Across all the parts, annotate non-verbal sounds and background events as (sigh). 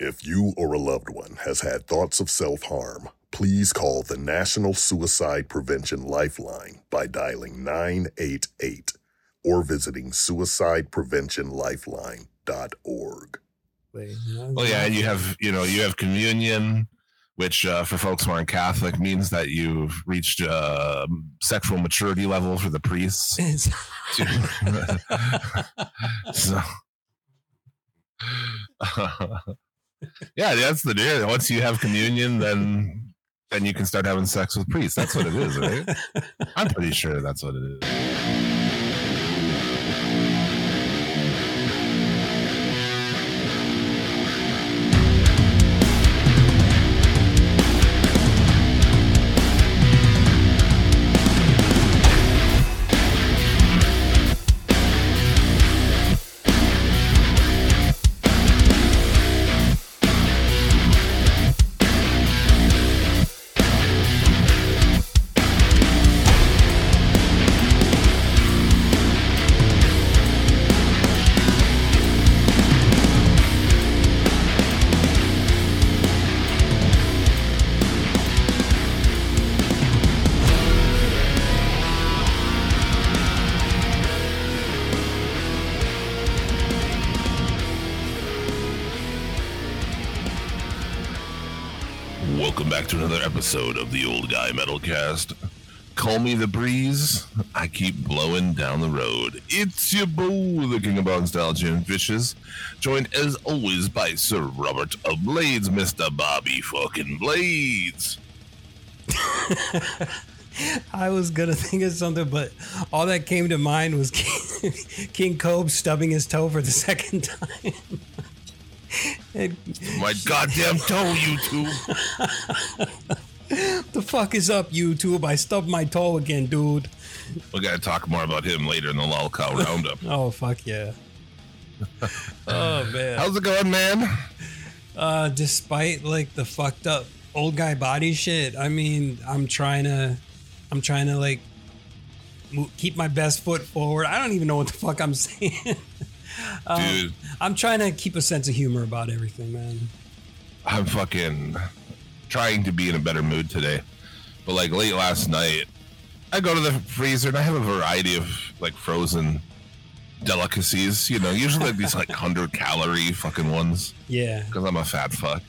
If you or a loved one has had thoughts of self harm, please call the National Suicide Prevention Lifeline by dialing 988 or visiting suicidepreventionlifeline.org. Wait, Well, yeah, you have you know you have communion, which uh, for folks who aren't Catholic means that you've reached uh, sexual maturity level for the priests. (laughs) (laughs) so, (laughs) yeah, that's the deal. Once you have communion, then then you can start having sex with priests. That's what it is, right? (laughs) I'm pretty sure that's what it is. Episode of the Old Guy Metalcast. Call me the breeze. I keep blowing down the road. It's your boo, the King of Nostalgia and Vicious, joined as always by Sir Robert of Blades, Mr. Bobby fucking Blades. (laughs) I was gonna think of something, but all that came to mind was (laughs) King, King Cobe stubbing his toe for the second time. (laughs) And My goddamn toe, you two. (laughs) the fuck is up, YouTube? I stubbed my toe again, dude. We gotta talk more about him later in the Lolcow Roundup. (laughs) Oh fuck yeah. (laughs) oh man. How's it going, man? Uh, despite like the fucked up old guy body shit, I mean, I'm trying to, I'm trying to like keep my best foot forward. I don't even know what the fuck I'm saying. Um, Dude, I'm trying to keep a sense of humor about everything, man. I'm fucking trying to be in a better mood today. But like late last night, I go to the freezer and I have a variety of like frozen delicacies. You know, usually like these like hundred calorie fucking ones Yeah. because I'm a fat fuck.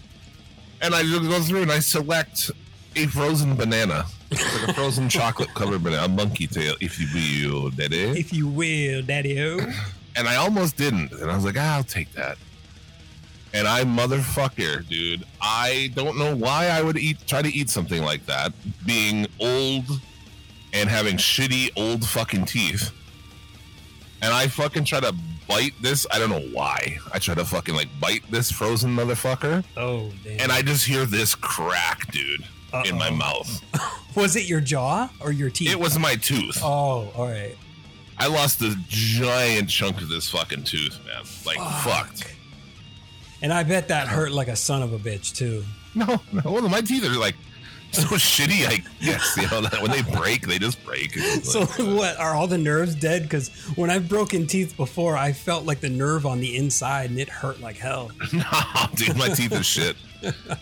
And I go through and I select a frozen banana, It's like a frozen (laughs) chocolate covered banana, a monkey tail, if you will, daddy. If you will, Daddy and I almost didn't. And I was like, ah, I'll take that. And I motherfucker, dude. I don't know why I would eat try to eat something like that, being old and having shitty old fucking teeth. And I fucking try to bite this. I don't know why. I try to fucking like bite this frozen motherfucker, Oh damn. and I just hear this crack, dude, in my mouth. (laughs) was it your jaw or your teeth? It was my tooth. Oh, all right. I lost a giant chunk of this fucking tooth, man. Like fucked. And I bet that hurt like a son of a bitch too. No, no. Well, my teeth are like so (laughs) shitty. I guess you know that when they break, they just break. It's So like, uh, what? Are all the nerves dead? Because when I've broken teeth before, I felt like the nerve on the inside and it hurt like hell. (laughs) no, dude, my teeth are shit.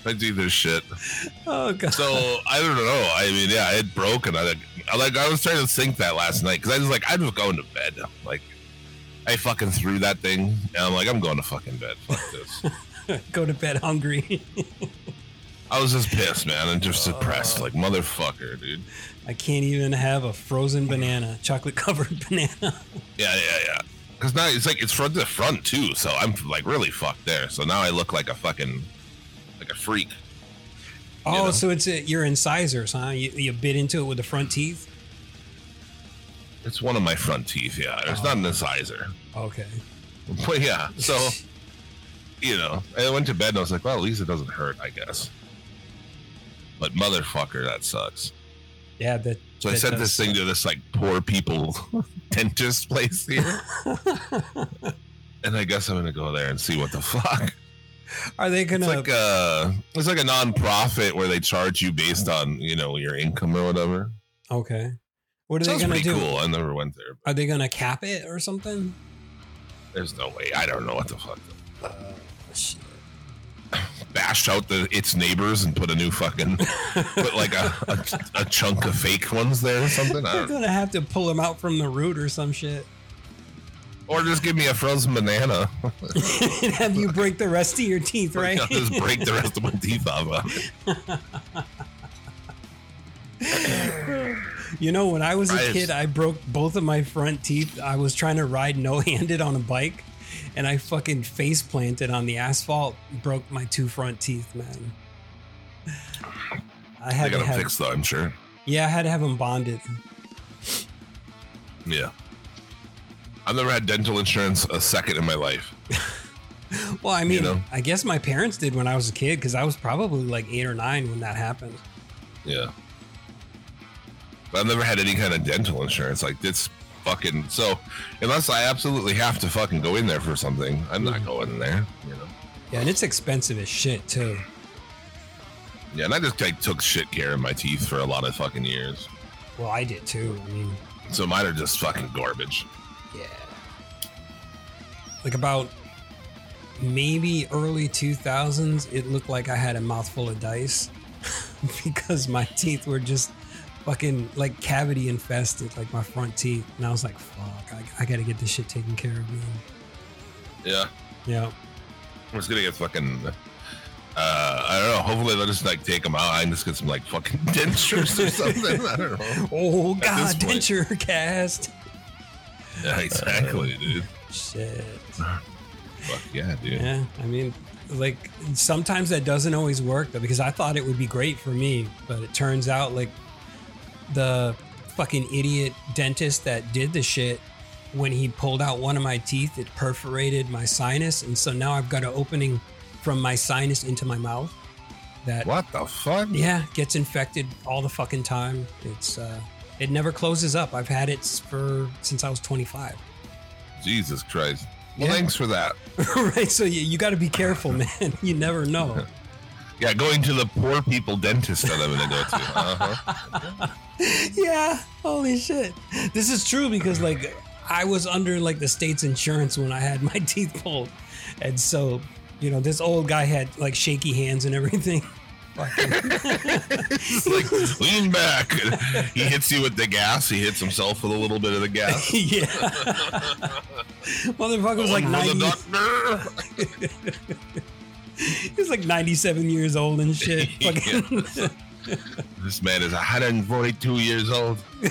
My teeth are shit. Oh god. So I don't know. I mean, yeah, it broke, and I like, I I was trying to think that last night because I was like, I'm just going to bed. Like, I fucking threw that thing, and I'm like, I'm going to fucking bed. Fuck this. (laughs) Go to bed hungry. (laughs) I was just pissed, man, and just depressed, like motherfucker, dude. I can't even have a frozen banana, chocolate covered (laughs) banana. Yeah, yeah, yeah. Because now it's like it's front to front too, so I'm like really fucked there. So now I look like a fucking like a freak. Oh, know? so it's a, your incisors, huh? You, you bit into it with the front teeth. It's one of my front teeth. Yeah, it's oh. not an incisor. Okay. But yeah, so (laughs) you know, I went to bed and I was like, well, at least it doesn't hurt, I guess. But motherfucker, that sucks. Yeah, that. So I sent this thing to this like poor people (laughs) dentist place here, (laughs) and I guess I'm gonna go there and see what the fuck. Are they gonna? like a it's like a non-profit where they charge you based on you know your income or whatever. okay. What are Sounds they gonna pretty do? cool. I never went there. Are they gonna cap it or something? There's no way. I don't know what the fuck. Oh, shit. (laughs) bashed out the its neighbors and put a new fucking (laughs) put like a, a, a chunk of fake ones there or something. You're gonna have to pull them out from the root or some shit. Or just give me a frozen banana. and (laughs) have you break the rest of your teeth, right? I'll just break the rest of my teeth off. You know, when I was a kid, I broke both of my front teeth. I was trying to ride no handed on a bike and I fucking face planted on the asphalt, broke my two front teeth, man. I had got to them have, fixed though, I'm sure. yeah, I had to have them bonded. Yeah. I've never had dental insurance a second in my life. (laughs) Well, I mean, know? I guess my parents did when I was a kid because I was probably like eight or nine when that happened. Yeah. But I've never had any kind of dental insurance. Like this fucking so unless I absolutely have to fucking go in there for something, I'm not mm-hmm. going in there, you know. Yeah, and it's expensive as shit too. Yeah, and I just like took shit care of my teeth for a lot of fucking years. Well, I did too. I mean, So mine are just fucking garbage. Yeah. Like about maybe early 2000s, it looked like I had a mouthful of dice (laughs) because my teeth were just fucking like cavity infested, like my front teeth. And I was like, fuck, I, I gotta get this shit taken care of, man. Yeah. Yeah. I'm just gonna get fucking uh I don't know, hopefully they'll just like take them out. I can just get some like fucking (laughs) dentures or something. I don't know. (laughs) Oh, God, point. denture (laughs) cast. Yeah, exactly, dude. Shit. (sighs) Fuck yeah, dude. Yeah, I mean, like sometimes that doesn't always work though, because I thought it would be great for me, but it turns out like the fucking idiot dentist that did the shit when he pulled out one of my teeth, it perforated my sinus, and so now I've got an opening from my sinus into my mouth. That What the fuck? yeah gets infected all the fucking time. It's uh, it never closes up. I've had it for since I was 25. Jesus Christ. Well, Yeah. thanks for that. (laughs) right, so you, you got to be careful, (laughs) man. You never know. (laughs) Yeah, going to the poor people dentist that I'm gonna go to. (laughs) Uh-huh. yeah holy shit this is true because like i was under like the state's insurance when i had (laughs) my teeth pulled and so you know this old guy had like shaky hands and everything like lean back. (laughs) He hits you with the gas. He hits himself with a little bit of the gas. yeah motherfucker was like Going for 90 the doctor. he was like 97 years old and shit (laughs) (laughs) This man is 142 years old. (laughs)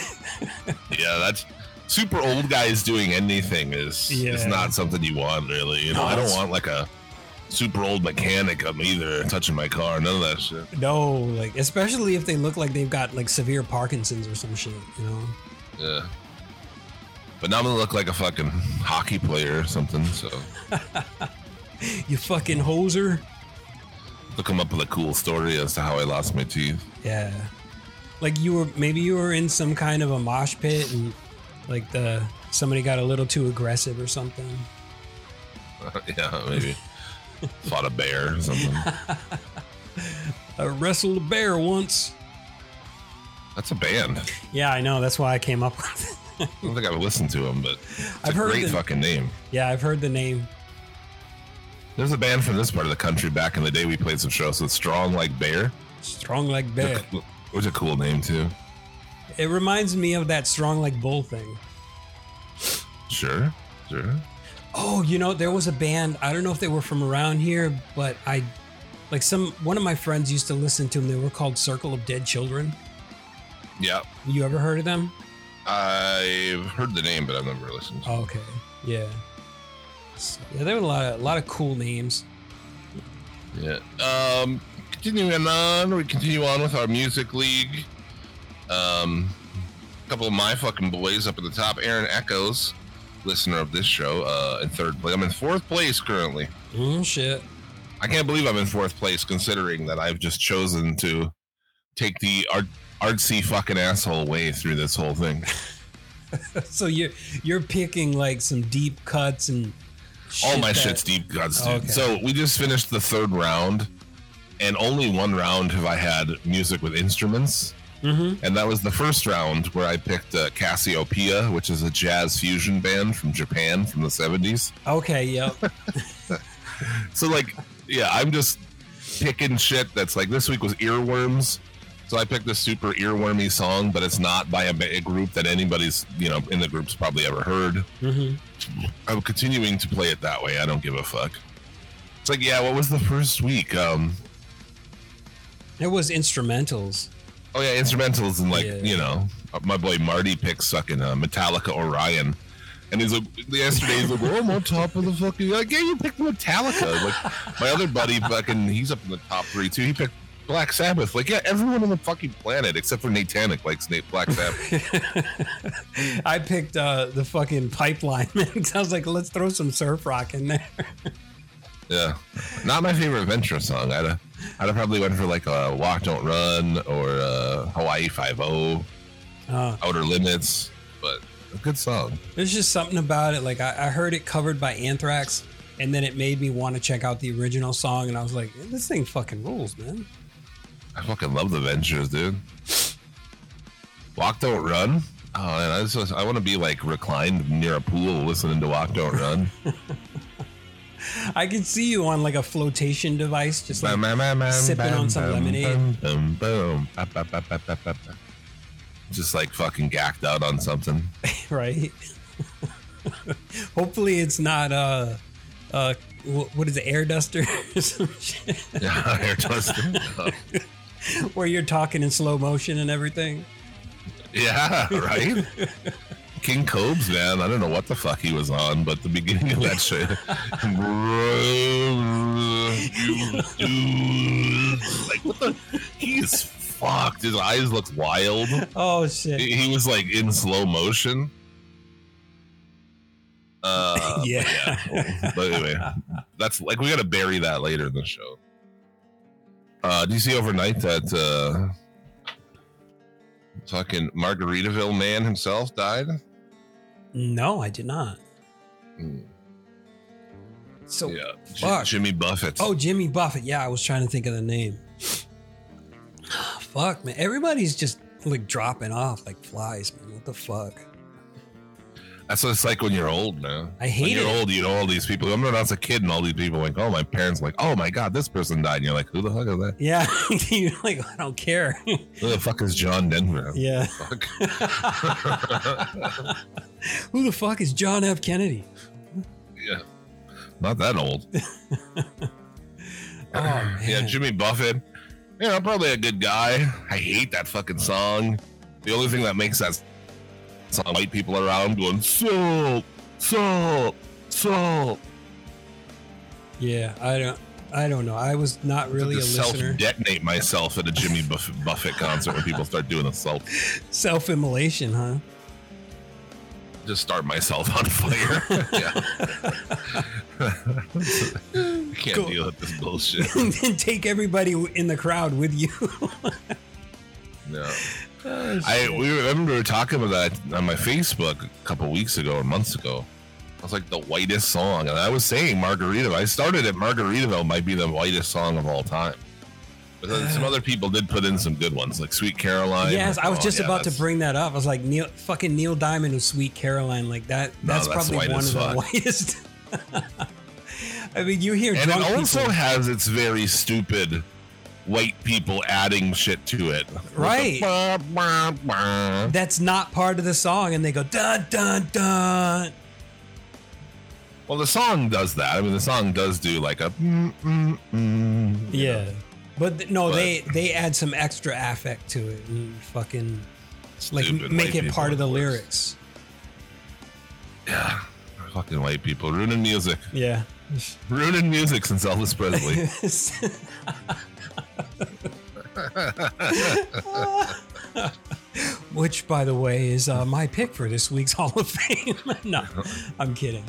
yeah, that's super old guys doing anything is is not something you want really. You know, No, I don't want like a super old mechanic up either touching my car. None of that shit. no like especially if they look like they've got like severe parkinson's or some shit you know Yeah. But now I'm gonna look like a fucking hockey player or something. So you fucking hoser to come up with a cool story as to how I lost my teeth. Yeah. Like you were maybe you were in some kind of a mosh pit and like the somebody got a little too aggressive or something. (laughs) yeah, maybe fought a bear or something. (laughs) I wrestled a bear once. That's a band. Yeah, I know. That's why I came up with it. I don't think I've listened to them, but it's I've a heard great the- fucking name. Yeah, I've heard the name. There's a band from this part of the country back in the day we played some shows with Strong Like Bear. Strong like bear. It was a cool name too. It reminds me of that strong like bull thing. Sure, sure. Oh, you know, there was a band. I don't know if they were from around here, but I like some one of my friends used to listen to them. They were called Circle of Dead Children. Yeah, You ever heard of them? I've heard the name, but I've never listened. Oh, okay. Yeah. Yeah, there were a lot of a lot of cool names. Yeah. Um, continuing on, we continue on with our music league. Um, a couple of my fucking boys up at the top. Aaron Echoes, listener of this show, uh, in third place. I'm in fourth place currently. Mm, shit. I can't believe I'm in fourth place, considering that I've just chosen to take the art, artsy fucking asshole way through this whole thing. (laughs) So you're you're picking like some deep cuts and All my that- shit's deep cuts, dude. Okay. So we just finished the third round, and only one round have I had music with instruments. Mhm. And that was the first round where I picked uh, Casiopea, which is a jazz fusion band from Japan from the 70s. Okay, yep. (laughs) (laughs) So, like, yeah, I'm just picking shit that's like this week was earworms. So I picked a super earwormy song, but it's not by a, a group that anybody's you know in the group's probably ever heard. Mhm. I'm continuing to play it that way. I don't give a fuck. It's like, yeah, what was the first week? Um, It was instrumentals. oh yeah, instrumentals and like Yeah. you know, my boy Marty picks fucking uh, Metallica Orion, and he's like, yesterday he's like, oh, I'm on top of the fucking like, yeah, you picked Metallica. Like my other buddy, fucking, he's up in the top three too. He picked Black Sabbath. Like, yeah, everyone on the fucking planet except for Natanic likes Nate Black Sabbath. (laughs) I picked uh, the fucking pipeline (laughs) mix. I was like, let's throw some surf rock in there. (laughs) yeah, not my favorite Ventures song. I'd have, I'd have probably went for like a Walk Don't Run or uh, Hawaii Five O, Uh, Outer Limits, but a good song. there's just something about it. Like I, I heard it covered by Anthrax, and then it made me want to check out the original song. And I was like, this thing fucking rules, man. I fucking love the Ventures, dude. Walk Don't Run. Oh man, I just I want to be like reclined near a pool listening to Walk Don't Run. (laughs) I can see you on like a flotation device, just like sipping on some lemonade. Boom, boom. Just like fucking gacked out on something. (laughs) right. (laughs) Hopefully, it's not uh, uh, what is it, air duster or some shit, Yeah, hair twisting. (laughs) where you're talking in slow motion and everything. Yeah, (laughs) right. King Cobes, man. I don't know what the fuck he was on, but the beginning of that shit. like what the? He's fucked. His eyes look wild. Oh shit! He was like in slow motion. Uh, (laughs) yeah. but anyway, that's like we gotta bury that later in the show. Uh, do you see overnight that uh, fucking Margaritaville man himself died? no, I did not. Mm, So, yeah, J- Jimmy Buffett. oh, Jimmy Buffett. Yeah, I was trying to think of the name. (sighs) fuck, man. Everybody's just like dropping off like flies, man. What the fuck? That's what it's like when you're old, man. I when hate you're it. old, you know all these people. I remember when I was a kid, and all these people like, oh, my parents like, oh my god, this person died, and you're like, who the fuck is that? Yeah, (laughs) you're like, I don't care. Who the fuck is John Denver? yeah. (laughs) Who the fuck is John F. Kennedy? yeah, not that old. (laughs) Oh (clears throat) man. Yeah, Jimmy Buffett. Know, probably a good guy. I hate that fucking song. The only thing that makes that song white people around going salt, salt, salt. Yeah, I don't. I don't know. I was not really a self listener. detonate myself at a Jimmy Buff- (laughs) Buffett concert when people start doing the salt. Self-immolation, huh? Just start myself on fire. (laughs) yeah. I (laughs) can't Cool. deal with this bullshit. and then take everybody in the crowd with you. No. Oh, I we remember we were talking about that on my Facebook a couple weeks ago or months ago. Was like the whitest song, and I was saying Margaritaville. I started at Margaritaville might be the whitest song of all time. But then some (sighs) other people did put in some good ones, like Sweet Caroline. yes, I was Oh, just yeah, about to bring that up. I was like, Neil, fucking Neil Diamond with Sweet Caroline, like that. No, That's, that's probably one of the whitest. (laughs) I mean, you hear And it also people, has its very stupid white people adding shit to it. Right. bah, bah, bah. that's not part of the song, and they go dun dun dun. Well, the song does that. I mean, the song does do like a. Mm, mm, mm. Yeah, but th- no, But- they they add some extra affect to it and fucking like make it part of the worst. lyrics. Yeah. Fucking white people ruining music. Yeah. Ruining music since Elvis Presley. (laughs) (laughs) (laughs) Which, by the way, is uh, my pick for this week's Hall of Fame. (laughs) no, I'm kidding.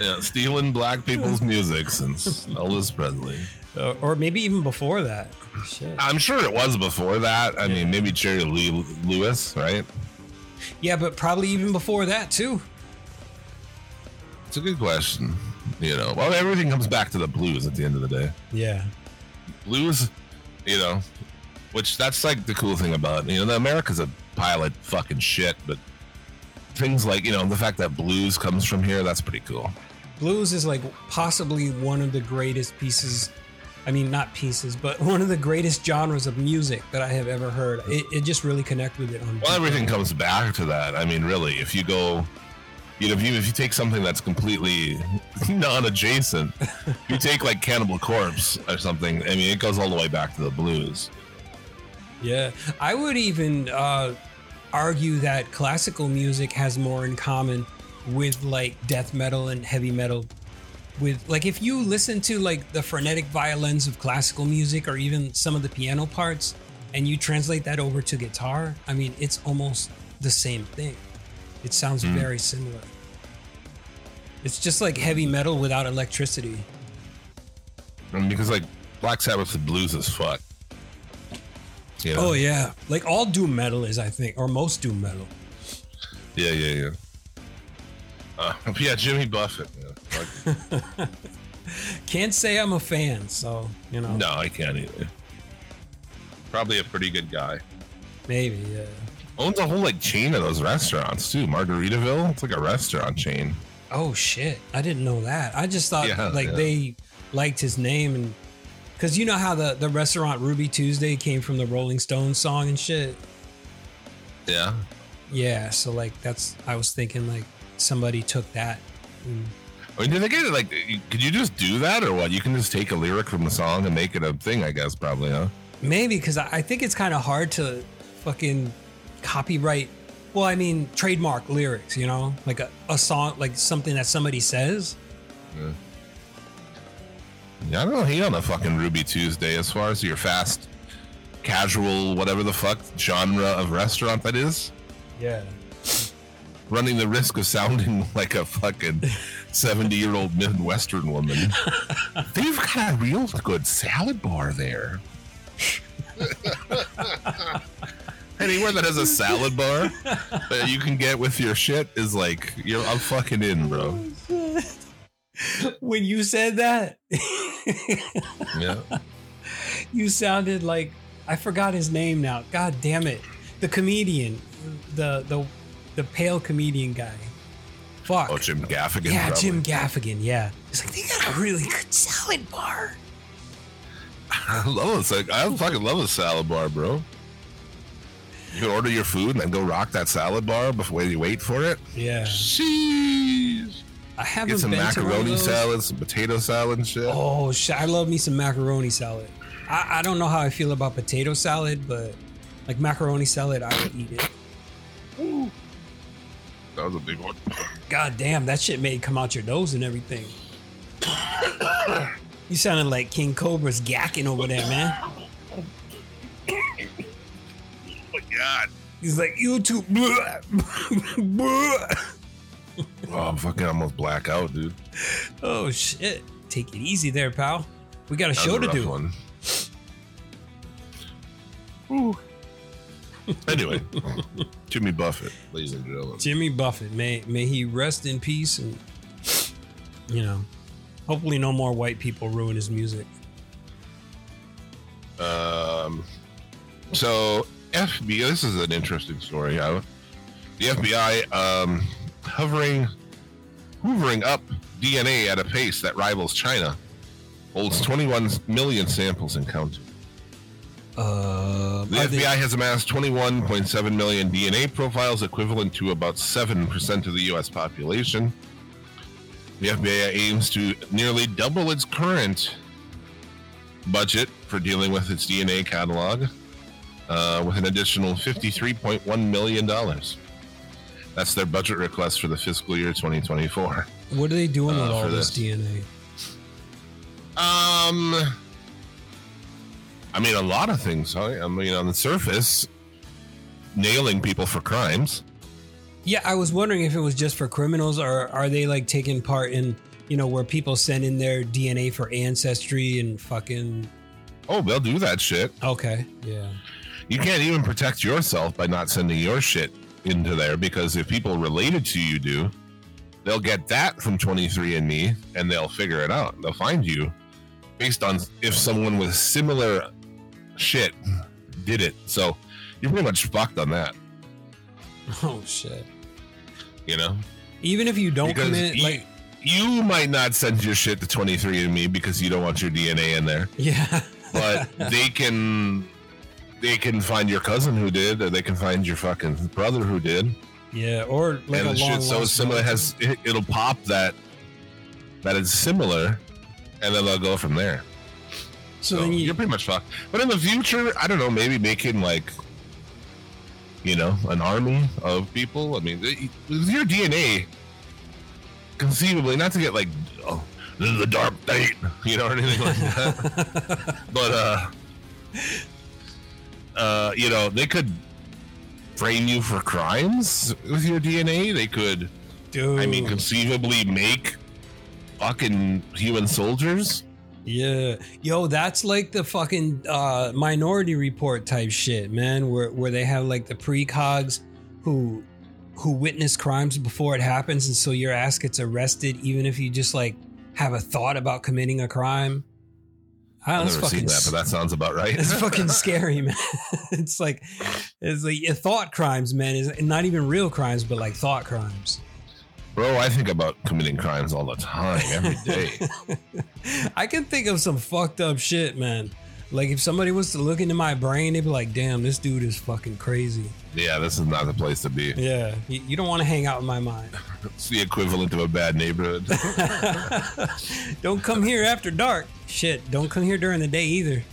yeah, stealing black people's music since Elvis Presley. Uh, or maybe even before that. Shit. I'm sure it was before that. I mean, maybe Jerry Lee Lewis, right? Yeah, but probably even before that too. It's a good question. You know, well, everything comes back to the blues at the end of the day. Yeah. Blues, you know, which that's like the cool thing about you know, America's a pile of fucking shit, but things like you know the fact that blues comes from here, that's pretty cool. Blues is like possibly one of the greatest pieces I mean, not pieces, but (laughs) one of the greatest genres of music that I have ever heard. It, it just really connected with it on. Well, everything comes back to that. I mean, really, if you go, you know, if you if you take something that's completely (laughs) non-adjacent, you take like Cannibal Corpse or something. I mean, it goes all the way back to the blues. Yeah, I would even uh, argue that classical music has more in common with like death metal and heavy metal. With like, if you listen to like the frenetic violins of classical music or even some of the piano parts, and you translate that over to guitar, I mean, it's almost the same thing. It sounds very similar. It's just like heavy metal without electricity. I mean, because like Black Sabbath's blues as fuck. You know? Oh yeah, like all doom metal is, I think, or most doom metal. yeah, yeah, yeah. Uh, (laughs) yeah, Jimmy Buffett. Yeah. (laughs) Can't say I'm a fan, so you know, no, I can't either. Probably a pretty good guy. maybe. Yeah. Owns a whole like chain of those restaurants too. Margaritaville. It's like a restaurant chain. Oh shit! I didn't know that. I just thought Yeah, like yeah. they liked his name and because you know how the the restaurant Ruby Tuesday came from the Rolling Stones song and shit. Yeah. Yeah, so like that's I was thinking like somebody took that. and- I mean, did they get it? Like, could you just do that, or what? You can just take a lyric from the song and make it a thing, I guess, probably, huh? Maybe because I think it's kind of hard to fucking copyright. Well, I mean, trademark lyrics, you know, like a, a song, like something that somebody says. Yeah, I don't know. He on a fucking Ruby Tuesday as far as your fast, casual, whatever the fuck genre of restaurant that is. Yeah. Running the risk of sounding (laughs) like a fucking 70 year old Midwestern woman. (laughs) They've got a real good salad bar there. (laughs) Anywhere that has a salad bar that you can get with your shit is like, you're, I'm fucking in, bro. when you said that, Yeah. (laughs) you sounded like I forgot his name now. God damn it, the comedian, the the the pale comedian guy. Fuck. Oh, Jim Gaffigan. yeah, probably. Jim Gaffigan. Yeah, he's like they got a really good salad bar. (laughs) I love it. Like, I fucking love a salad bar, bro. You order your food and then go rock that salad bar before you wait for it. Yeah, Sheesh. I haven't Get some been to one of macaroni salad, some potato salad and shit. Oh shit, I love me some macaroni salad. I, I don't know how I feel about potato salad, but like macaroni salad, I would eat it. That was a big one. God damn, that shit made come out your nose and everything. (coughs) you sounded like King Cobra's gacking over there, man. God. He's like, YouTube. blah, blah." Oh, I'm fucking almost black out, dude. oh shit. Take it easy there, pal. We got a That show was to do. One. (laughs) Anyway, (laughs) Jimmy Buffett, ladies and gentlemen. Jimmy Buffett, may may he rest in peace and you know, hopefully no more white people ruin his music. Um, so FBI. This is an interesting story. The FBI um, hovering, hoovering up DNA at a pace that rivals China, holds 21 million samples and counting. Uh, The are they- FBI has amassed 21.7 million DNA profiles, equivalent to about 7% of the U.S. population. The FBI aims to nearly double its current budget for dealing with its DNA catalog uh, with an additional $53.1 million. That's their budget request for the fiscal year 2024. what are they doing with uh, all for this this. DNA? Um, I mean, a lot of things. huh? I mean, on the surface, nailing people for crimes. Yeah, I was wondering if it was just for criminals or are they like taking part in, you know, where people send in their DNA for ancestry and fucking. Oh, they'll do that shit. Okay. Yeah. You can't even protect yourself by not sending your shit into there because if people related to you do, they'll get that from 23andMe and they'll figure it out. They'll find you based on if someone with similar shit did it. So you're pretty much fucked on that, Oh, shit. you know? Even if you don't Because commit, you- like, you might not send your shit to 23andMe because you don't want your DNA in there, Yeah. (laughs) but they can they can find your cousin who did, or they can find your fucking brother who did. yeah. Or like and a long so similar has it, it'll pop that that is similar, and then they'll go from there. So, So, you you're pretty much fucked. But in the future, I don't know, maybe making like, you know, an army of people. I mean, with your DNA, conceivably, not to get like, oh, this is the dark fate, (laughs) you know, or anything like that. (laughs) but uh, uh, you know, they could frame you for crimes with your DNA. They could, dude. I mean, conceivably make fucking human soldiers. Yeah. Yo, that's like the fucking uh minority report type shit, man, where where they have like the precogs who who witness crimes before it happens and so your ass gets arrested even if you just like have a thought about committing a crime. I I've never seen that, but that sounds about right. it's (laughs) fucking scary, man. (laughs) it's like it's like thought crimes, man. Is not even real crimes, but like thought crimes. Bro, I think about committing crimes all the time, every day. (laughs) I can think of some fucked up shit, man. Like if somebody was to look into my brain, they'd be like, "Damn, this dude is fucking crazy." yeah, this is not the place to be. Yeah, you, you don't want to hang out in my mind. (laughs) It's the equivalent of a bad neighborhood. (laughs) don't come here after dark. Shit, don't come here during the day either.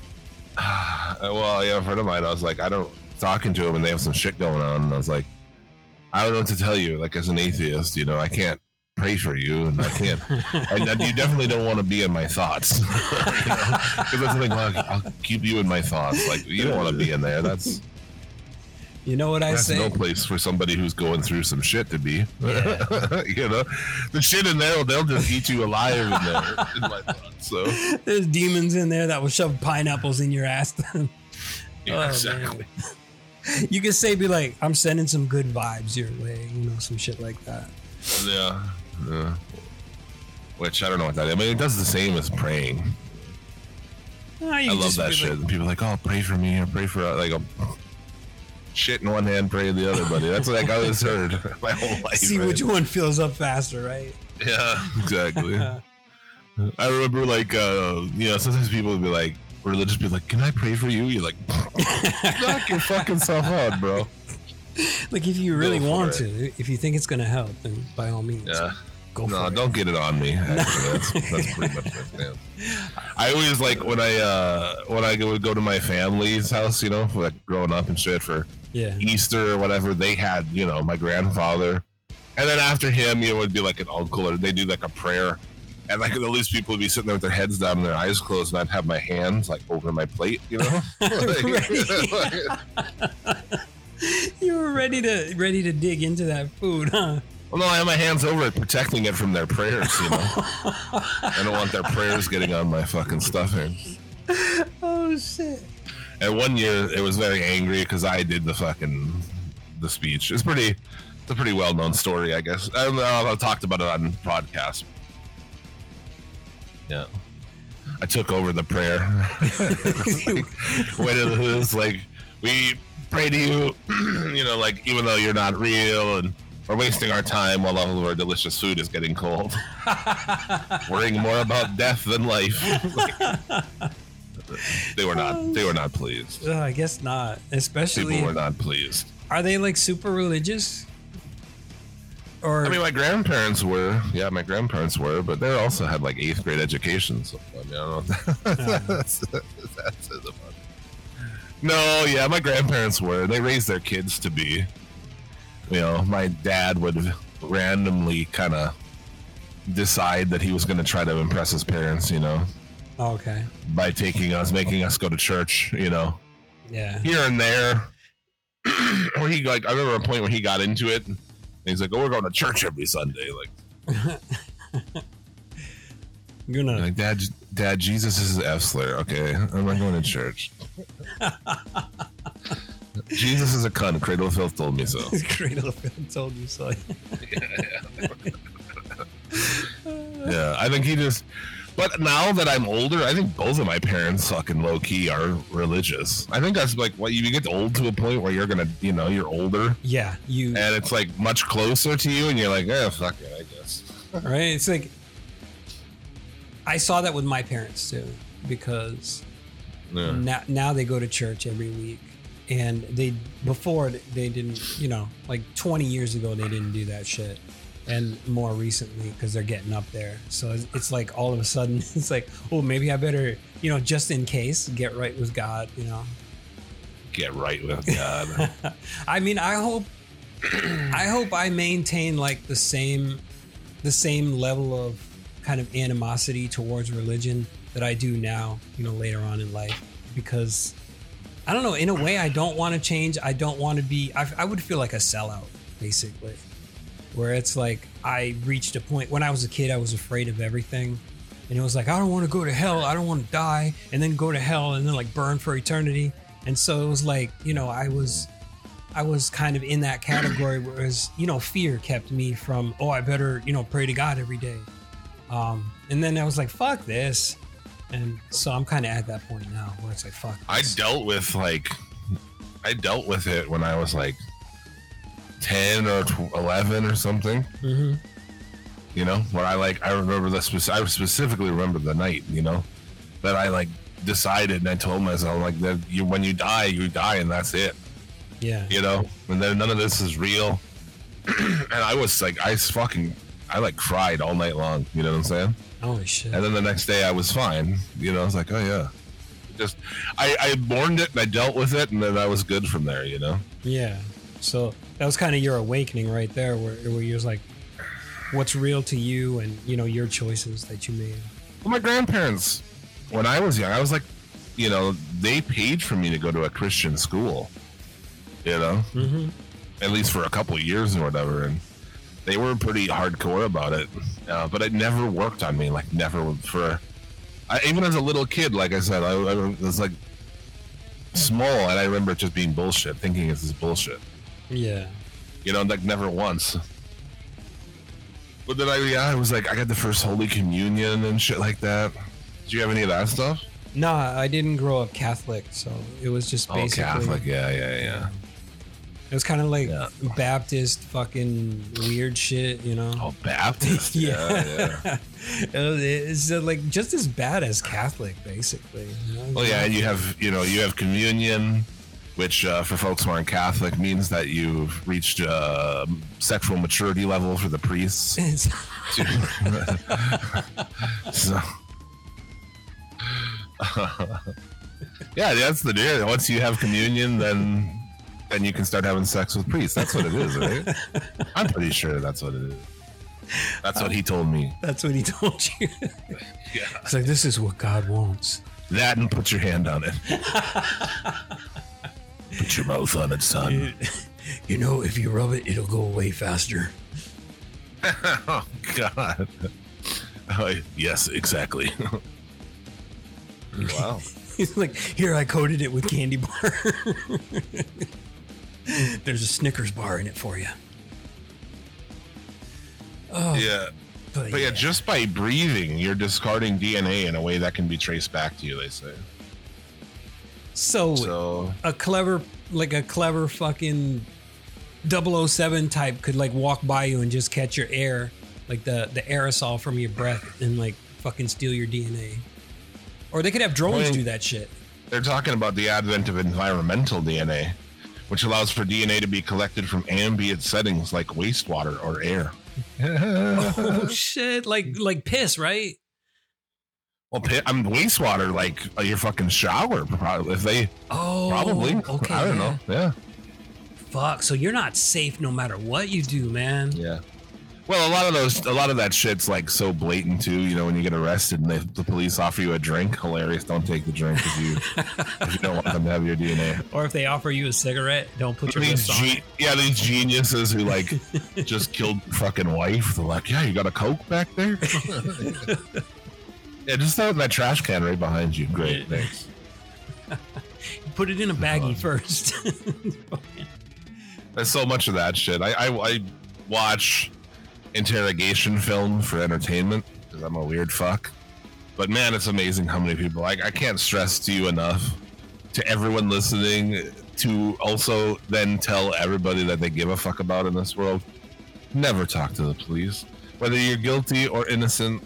(sighs) Well, yeah, a friend of mine, I was like, I don't talking to him, and they have some shit going on, and I was like, I don't know what to tell you. Like as an atheist, you know, I can't pray for you, and I can't, and, you definitely don't want to be in my thoughts, because that's the thing. Well, I'll keep you in my thoughts. Like you don't want to be in there. That's You know what I that's say? no place for somebody who's going through some shit to be. (laughs) you know, the shit in there, they'll just eat you alive in there. In my thoughts, so There's demons in there that will shove pineapples in your ass. yeah, (laughs) Oh, man. you could say, "Be like, I'm sending some good vibes your way," you know, some shit like that. Yeah. Yeah. Which I don't know what that is. I mean, it does the same as praying. You I love that shit. like- people are like, oh, pray for me or pray for like a shit in one hand, pray in the other, buddy. That's like I always (laughs) heard (laughs) my whole life. See man. which one fills up faster, right? Yeah, exactly. (laughs) I remember like uh, you know, sometimes people would be like religious be like, Can I pray for you? You're like knock your fucking self out, bro. (laughs) Like if you really want it. to, if you think it's gonna help, then by all means, Yeah. go No, for it. don't get it on me. (laughs) Actually, that's, that's pretty much my stance. I always like when I uh when I would go to my family's house, you know, like growing up and shit for Yeah, Easter or whatever. They had, you know, my grandfather, and then after him, you know, it would be like an uncle, or they do like a prayer, and like all these people would be sitting there with their heads down and their eyes closed, and I'd have my hands like over my plate, you know. (laughs) (laughs) you were ready to ready to dig into that food, huh? Well, no, I have my hands over it, protecting it from their prayers. You know, I don't want their prayers getting on my fucking stuffing. (laughs) Oh shit! And one year, it was very angry because I did the fucking the speech. It's pretty, it's a pretty well known story, I guess. I don't know. I've talked about it on podcast. Yeah, I took over the prayer. (laughs) when it was like, we pray to you, (clears throat) you know, like even though you're not real and. We're wasting our time while all of our delicious food is getting cold. (laughs) Worrying more about death than life. (laughs) (laughs) they were not. They were not pleased. Uh, I guess not. Especially, People were not pleased. are they like super religious? Or I mean, my grandparents were. Yeah, my grandparents were, but they also had like eighth grade education. So I mean, I don't know. That's, that says about it. No, yeah, my grandparents were. They raised their kids to be. You know, my dad would randomly kind of decide that he was going to try to impress his parents. You know, okay, by taking us, making us go to church. You know, yeah, here and there. (clears throat) where he like, I remember a point where he got into it. And he's like, "Oh, we're going to church every Sunday." Like, you're (laughs) gonna like Dad, Dad, Jesus is F slur. Okay, I'm not going to church. Jesus is a cunt. Cradle of Filth told me so. (laughs) cradle of filth told you so. Yeah, yeah. yeah, I think he just. But now that I'm older, I think both of my parents fucking low key are religious. I think that's like what you get old to a point where you're gonna, you know, you're older yeah, you and it's like much closer to you, and you're like, eh, fuck it, I guess. right. It's like I saw that with my parents too, because Yeah. now now they go to church every week, and they before they didn't, you know, like 20 years ago they didn't do that shit, and more recently because they're getting up there, so it's, it's like all of a sudden (laughs) it's like, oh, maybe I better, you know, just in case, get right with God, you know. Get right with God. (laughs) I mean, I hope (clears throat) I hope I maintain like the same the same level of kind of animosity towards religion that I do now, you know, later on in life because I don't know, in a way I don't want to change. I don't want to be I, I would feel like a sellout basically. Where it's like I reached a point when I was a kid I was afraid of everything. And it was like I don't want to go to hell, I don't want to die and then go to hell and then like burn for eternity. And so it was like, you know, I was I was kind of in that category whereas, you know, fear kept me from, oh, I better, you know, pray to God every day. Um, and then I was like, fuck this. And so I'm kind of at that point now where it's like, fuck. I this. dealt with like, I dealt with it when I was like ten or tw- eleven or something. Mhm. You know, where I like, I remember the I specifically remember the night. You know, that I like decided and I told myself like that you when you die you die and that's it. Yeah. You know, and then none of this is real. (clears throat) and I was like, I fucking, I like cried all night long. You know what I'm saying? Holy shit. And then the next day I was fine. You know, I was like, oh yeah. Just I, I mourned it and I dealt with it and then I was good from there, you know? Yeah. So that was kind of your awakening right there where, where you're like, what's real to you and, you know, your choices that you made. Well, my grandparents, when I was young, I was like, you know, they paid for me to go to a Christian school. You know? Mm-hmm. At least for a couple of years or whatever. And they were pretty hardcore about it. Uh, but it never worked on me. Like, never for. I, even as a little kid, like I said, I, I was like small and I remember it just being bullshit, thinking this is bullshit. Yeah. you know, like never once. But then I, yeah, I was like, I got the first Holy Communion and shit like that. Did you have any of that stuff? No, I didn't grow up Catholic, so it was just basically. Oh, basically Catholic, yeah, yeah, yeah. It was kind of like Yeah. Baptist fucking weird shit, you know. Oh, Baptist, (laughs) yeah, yeah. (laughs) It was- it's like just as bad as Catholic, basically. you know? Well, yeah, you have, you know, you have communion, which uh, for folks who aren't Catholic means that you've reached uh, sexual maturity level for the priests. (laughs) So, yeah, that's the deal. Once you have communion, then then you can start having sex with priests. That's what it is, right? I'm pretty sure that's what it is. That's what he told me. that's what he told you. (laughs) Yeah. It's like this is what God wants. That and put your hand on it. put your mouth on it, son. You (laughs) know, if you rub it, it'll go away faster. (laughs) oh God. Oh, yes, exactly. wow. He's like, here I coated it with candy bar. (laughs) There's a Snickers bar in it for you. Oh, Yeah. but, But yeah, just by breathing, you're discarding DNA in a way that can be traced back to you, they say. so, So a clever, like a clever fucking 007 type could like walk by you and just catch your air, like the the aerosol from your breath, and like fucking steal your DNA. Or they could have drones Well, do that shit. they're talking about the advent of environmental DNA, which allows for DNA to be collected from ambient settings like wastewater or air. Oh (laughs) shit! Like like piss, right? Well, pi- I'm wastewater, like uh, your fucking shower, probably. If they Oh, probably, Okay, I don't yeah. know. Yeah, Fuck. So you're not safe no matter what you do, man. yeah. Well, a lot of those, a lot of that shit's like so blatant too. You know, when you get arrested and they, the police offer you a drink, hilarious. Don't take the drink if you if you don't want them to have your DNA. Or if they offer you a cigarette, don't put your These on. ge- yeah, these geniuses who like (laughs) just killed fucking wife. They're like, yeah, you got a coke back there. (laughs) yeah, just throw it in that trash can right behind you. Great, thanks. (laughs) Put it in a baggie first. There's so much of that shit. I I, I watch interrogation film for entertainment because I'm a weird fuck. But man, it's amazing how many people. Like I can't stress to you enough to everyone listening to also then tell everybody that they give a fuck about in this world. Never talk to the police, whether you're guilty or innocent.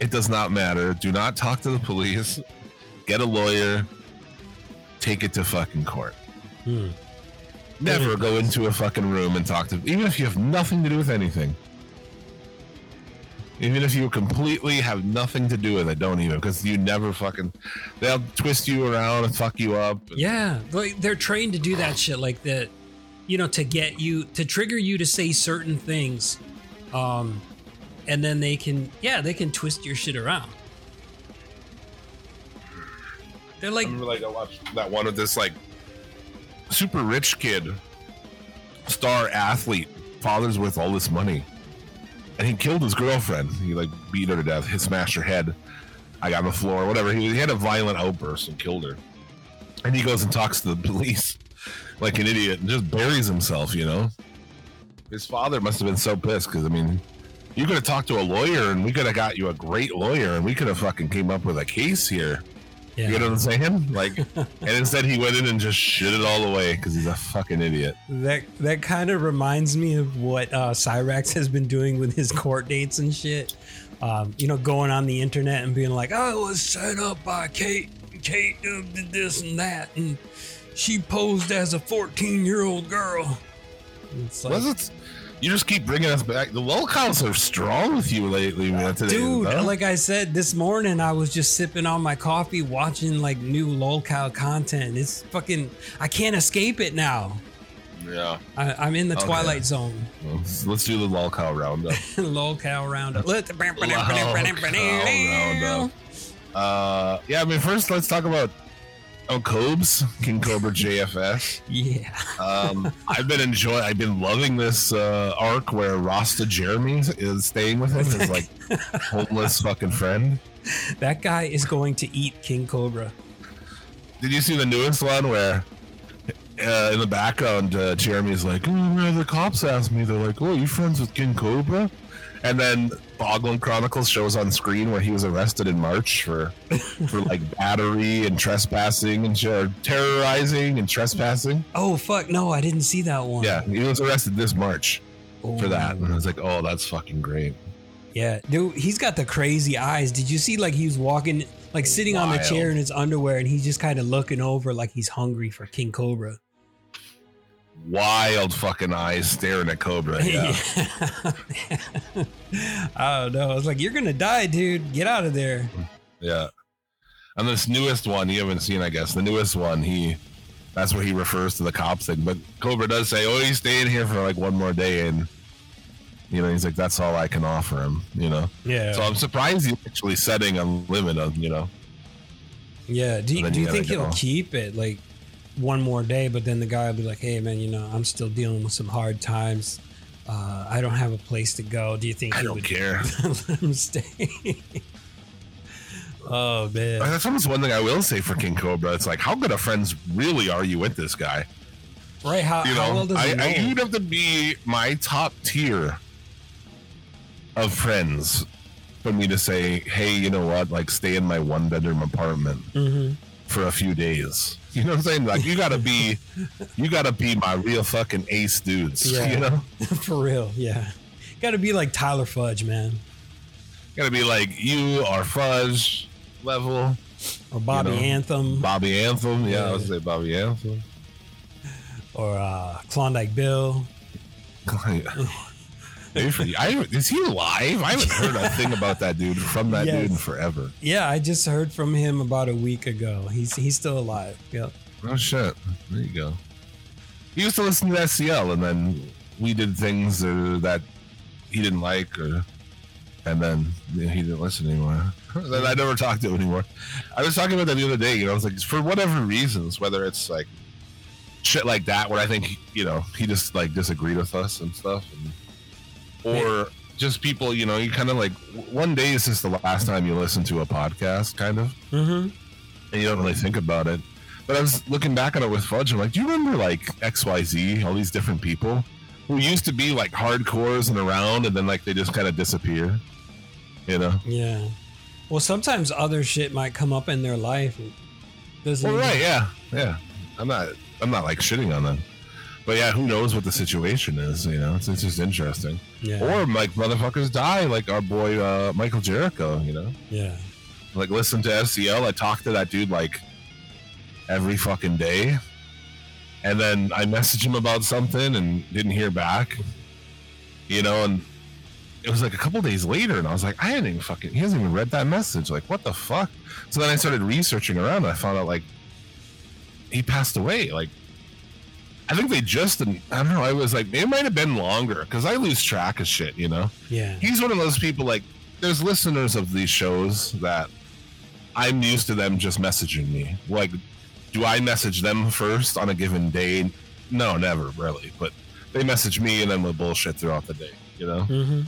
It does not matter. Do not talk to the police. Get a lawyer. Take it to fucking court. Hmm. Never go into a fucking room and talk to even if you have nothing to do with anything. Even if you completely have nothing to do with it, don't even because you never fucking they'll twist you around and fuck you up. Yeah, like they're trained to do that shit like that, you know, to get you to trigger you to say certain things, um, and then they can, yeah, they can twist your shit around. They're like, I remember like I watched that one with this like super rich kid, star athlete, father's worth all this money. And he killed his girlfriend. He like beat her to death, he smashed her head. I got on the floor, whatever. He, he had a violent outburst and killed her. And he goes and talks to the (laughs) police like an idiot and just buries himself, you know? His father must have been so pissed because, I mean, you could have talked to a lawyer and we could have got you a great lawyer and we could have fucking came up with a case here. Yeah, You know what I'm saying? Like, (laughs) and instead he went in and just shit it all away because he's a fucking idiot. that that kind of reminds me of what uh, Cyrax has been doing with his court dates and shit. Um, you know, going on the internet and being like, "I was set up by Kate. Kate did this and that, and she posed as a 14 year old girl." Like, Was it? You just keep bringing us back. The lolcows are strong with you lately, man. Today, Dude, huh? like I said this morning, I was just sipping on my coffee, watching like new lolcow content. It's fucking, I can't escape it now. yeah. I, I'm in the Okay. twilight zone. Let's, (laughs) let's do the lolcow roundup. (laughs) lolcow roundup. Let Lolcow (laughs) roundup. Uh, yeah. I mean, first let's talk about oh Cobes, King Cobra (laughs) JFS. Yeah. Um, I've been enjoying. I've been loving this uh, arc where Rasta Jeremy is staying with him, his like (laughs) homeless fucking friend. That guy is going to eat King Cobra. Did you see the newest one where uh, in the background uh, Jeremy's like, oh, the cops asked me, they're like, oh, you friends with King Cobra? And then Boglin Chronicles shows on screen where he was arrested in March for (laughs) for like battery and trespassing and or terrorizing and trespassing. Oh fuck no, I didn't see that one. Yeah, he was arrested this March for that. Oh. And I was like, oh, that's fucking great. Yeah, dude, he's got the crazy eyes. Did you see like he was walking like sitting on the chair in his underwear and he's just kind of looking over like he's hungry for King Cobra. Wild fucking eyes staring at Cobra. (laughs) Yeah. I don't know. I was like, you're gonna die, dude. Get out of there. Yeah. And this newest one you haven't seen, I guess. The newest one, he that's what he refers to the cops thing. But Cobra does say, Oh, he's staying here for like one more day and you know, he's like, That's all I can offer him, you know. Yeah. So I'm surprised he's actually setting a limit on, you know. yeah. Do, then do you you think he'll go. keep it like one more day? But then the guy will be like, hey man, you know, I'm still dealing with some hard times. Uh, I don't have a place to go. Do you think I don't would care. (laughs) let him stay? (laughs) oh man. That's almost one thing I will say for King Cobra. It's like, how good of friends really are you with this guy? Right? How, You how know, well does I, know? I, you'd have to be my top tier of friends for me to say, hey, you know what? Like, stay in my one bedroom apartment Mhm. for a few days. You know what I'm saying? Like, you gotta be, you gotta be my real fucking ace dudes. Yeah. You know, (laughs) For real, yeah. Got to be like Tyler Fudge, man, gotta be like you are Fudge level, or Bobby know, Anthem, Bobby Anthem. Yeah, I Yeah. would say Bobby Anthem. or uh, Klondike Bill. (laughs) I, is he alive? I haven't heard a thing about that dude from that Yes. dude in forever. Yeah, I just heard from him about a week ago. He's he's still alive. Yep. Oh shit! There you go. He used to listen to SCL, and then we did things uh, that he didn't like, or and then you know, he didn't listen anymore. then I never talked to him anymore. I was talking about that the other day. You know, I was like, for whatever reasons, whether it's like shit like that, where I think you know he just like disagreed with us and stuff, and, or just people. You know, you kind of like one day is just the last time you listen to a podcast, kind of Mm-hmm. and you don't really think about it. But I was looking back on it with Fudge. I'm like, do you remember like XYZ, all these different people who used to be like hardcores and around, and then like they just kind of disappear? You know? Yeah. Well, sometimes other shit might come up in their life. Doesn't Well, right? Yeah, yeah. I'm not. I'm not like shitting on them. But yeah, who knows what the situation is? You know, it's, it's just interesting. Yeah. Or like motherfuckers die, like our boy uh, Michael Jericho. You know, yeah. like listen to SCL. I talk to that dude like every fucking day, and then I message him about something and didn't hear back. You know, and it was like a couple days later, and I was like, I hadn't even fucking. He hasn't even read that message. Like, what the fuck? So then I started researching around, and I found out like he passed away. Like, I think they just. I don't know. I was like, it might have been longer because I lose track of shit. You know Yeah. he's one of those people like there's listeners of these shows that I'm used to them just messaging me. Like, do I message them first on a given day? No, never really. But they message me and then we'll bullshit throughout the day, you know? Mm-hmm.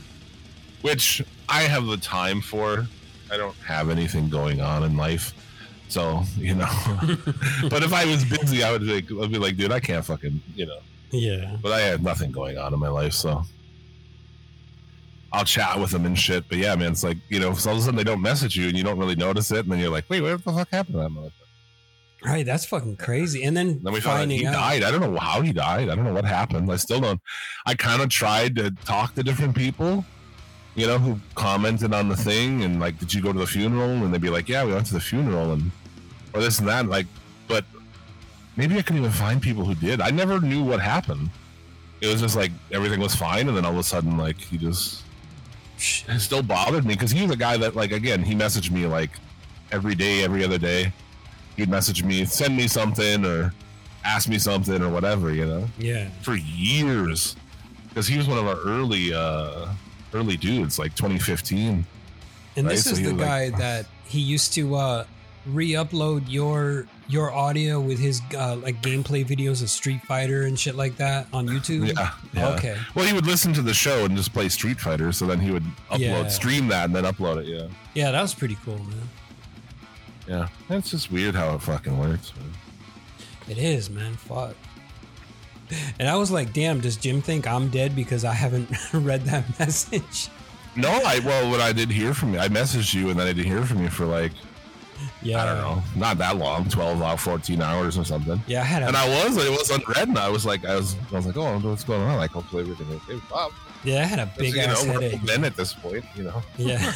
Which I have the time for. I don't have anything going on in life. So, you know. (laughs) but if I was busy, I would like, I'd be like, dude, I can't fucking, you know. Yeah. But I had nothing going on in my life, so I'll chat with them and shit. But yeah, man, it's like you know, so all of a sudden they don't message you and you don't really notice it, and then you're like, wait, what the fuck happened to that motherfucker? Right. That's fucking crazy. And then, Then we found out he out. died. I don't know how he died. I don't know what happened. I still don't. I kind of tried to talk to different people, you know, who commented on the thing and like, did you go to the funeral? And they'd be like, yeah, we went to the funeral and or this and that. Like, but maybe I couldn't even find people who did. I never knew what happened. It was just like everything was fine, and then all of a sudden, like he just it still bothered me because he was a guy that, like, again, he messaged me like every day, every other day. He'd message me, send me something, or ask me something, or whatever, you know, Yeah. for years. Because he was one of our early, uh early dudes, like 2015. And Right, this is he the guy like- that he used to uh, re-upload your your audio with his uh, like gameplay videos of Street Fighter and shit like that on YouTube. Yeah, yeah. Okay. Well, he would listen to the show and just play Street Fighter, so then he would upload, Yeah. stream that, and then upload it. Yeah, Yeah, that was pretty cool, man. yeah. It's just weird how it fucking works. Man. It is, man. Fuck. (laughs) And I was like, damn, does Jim think I'm dead because I haven't (laughs) read that (laughs) message? No, I well, what I did hear from you, I messaged you, and then I didn't hear from you for like Yeah. I don't know, not that long, twelve or fourteen hours or something. Yeah, I had a And I was, it was unread, and I was like, I was, I was like, oh, what's going on? Like, hopefully everything okay. with Bob. yeah, I had a big you ass know, headache. men at this point, you know. Yeah.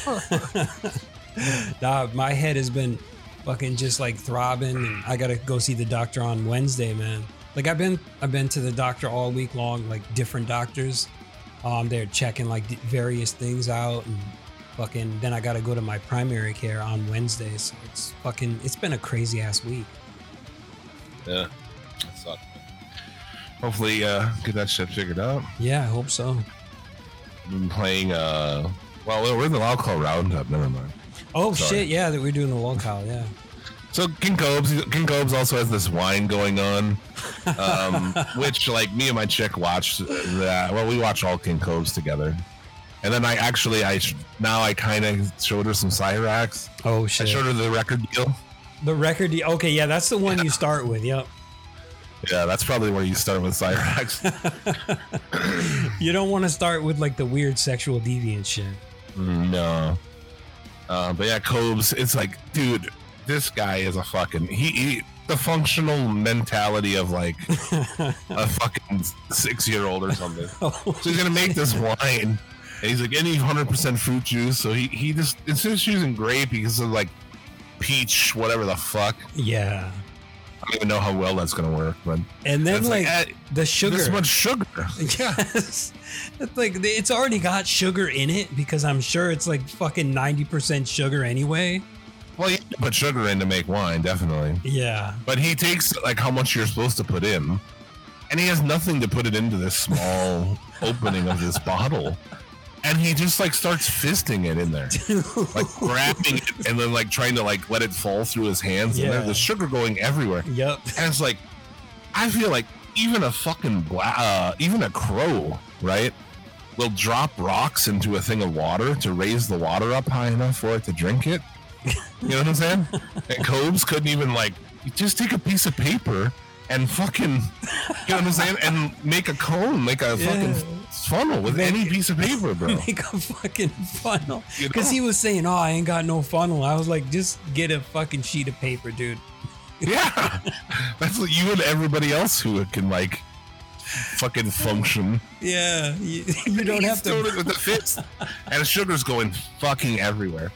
nah, my head has been fucking just like throbbing and I gotta go see the doctor on Wednesday, man. Like I've been I've been to the doctor all week long, like different doctors. Um they're checking like d- various things out and fucking then I gotta go to my primary care on Wednesday. So it's fucking it's been a crazy ass week. Yeah, that sucked. Hopefully, uh, get that shit figured out. Yeah, I hope so. been playing uh well we're in the call roundup never mind Oh Sorry. shit, yeah, that we're doing the locale, yeah. So king cobes king cobes also has this wine going on um (laughs) which like me and my chick watched that well we watch all king cobes together and then i actually i now i kind of showed her some cyrax Oh shit! i showed her the record deal The record deal. okay, yeah, that's the one you start with, yep. yeah that's probably where you start with cyrax (laughs) You don't want to start with like the weird sexual deviant shit. no uh, but yeah cobes it's like dude this guy is a fucking he, he the functional mentality of like a (laughs) fucking six year old or something. (laughs) So he's gonna make this wine, and he's like any hundred percent fruit juice. So he he just instead of choosing grape, he of like peach, whatever the fuck. yeah. I don't even know how well that's gonna work, but And then it's like, eh, the sugar. this much sugar. (laughs) Yes. It's like it's already got sugar in it because I'm sure it's like fucking 90% sugar anyway. Well, you can put sugar in to make wine, definitely. Yeah. But he takes like how much you're supposed to put in, and he has nothing to put it into this small (laughs) opening of this bottle. And he just like starts fisting it in there, (laughs) like grabbing it and then like trying to like let it fall through his hands. And there's the sugar going everywhere. Yep. And it's like, I feel like even a fucking bla- uh, even a crow, right, will drop rocks into a thing of water to raise the water up high enough for it to drink it. (laughs) You know what I'm saying? and Cobes couldn't even like just take a piece of paper and fucking, you know what I'm saying, and make a cone, make a fucking funnel with any piece of paper, bro. (laughs) Make a fucking funnel. You Because know? he was saying, oh, I ain't got no funnel. I was like, just get a fucking sheet of paper, dude. Yeah, (laughs) that's what you and everybody else who can like fucking function. Yeah, you, you don't have to. it with the fist, and the sugar's going fucking everywhere.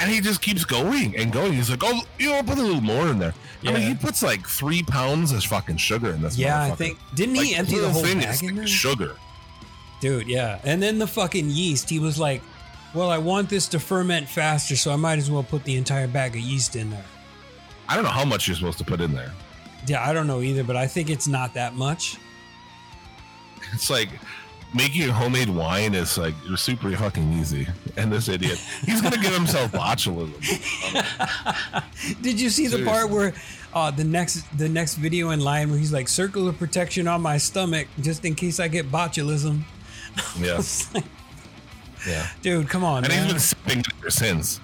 And he just keeps going and going. He's like, "Oh, you know, put a little more in there." I mean, he puts like three pounds of fucking sugar in this. Yeah, I think didn't he Like, empty the whole thing bag is in there? sugar. Dude, yeah. And then the fucking yeast, he was like, "Well, I want this to ferment faster, so I might as well put the entire bag of yeast in there." I don't know how much you're supposed to put in there. Yeah, I don't know either, but I think it's not that much. (laughs) It's like making your homemade wine is like super fucking easy. And this idiot, he's gonna give himself botulism. (laughs) Did you see the part where uh, the next the next video in line where he's like circular protection on my stomach just in case I get botulism? (laughs) Yeah, like, yeah. Dude, come on, And man. he's been sipping ever since.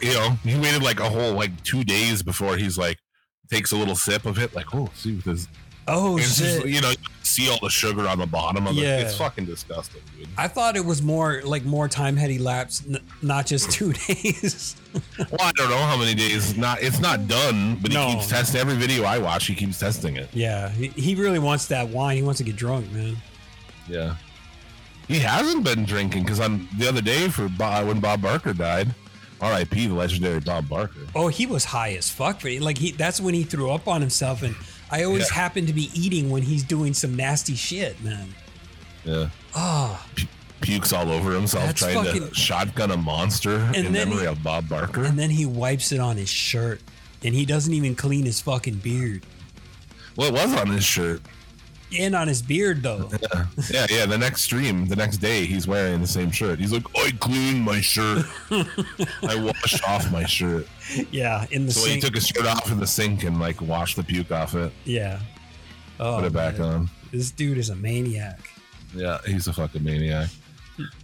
You know, he waited like a whole like two days before he's like takes a little sip of it. Like, oh, see what this. Oh shit! just, you know, see all the sugar on the bottom of Yeah. it. It's fucking disgusting, dude. I thought it was more like more time had elapsed, n- not just (laughs) two days. (laughs) Well, I don't know how many days. Not it's not done, but he keeps testing every video I watch. He keeps testing it. yeah, he, he really wants that wine. He wants to get drunk, man. Yeah. He hasn't been drinking because on the other day for Bob, when Bob Barker died, R.I.P. the legendary Bob Barker. Oh, he was high as fuck. For like he, that's when he threw up on himself, and I always Yeah. happen to be eating when he's doing some nasty shit, man. Yeah. Oh, Pukes all over himself That's trying fucking- to shotgun a monster in memory he- of Bob Barker. and then he wipes it on his shirt, and he doesn't even clean his fucking beard. well, it was on his shirt. And on his beard though. Yeah. (laughs) yeah, yeah. The next stream, the next day, he's wearing the same shirt. He's like, I cleaned my shirt. I (laughs) washed off my shirt. yeah, in the So he took his shirt off in the sink and like washed the puke off it, yeah. Oh, put it back man. on. This dude is a maniac. Yeah, he's a fucking maniac.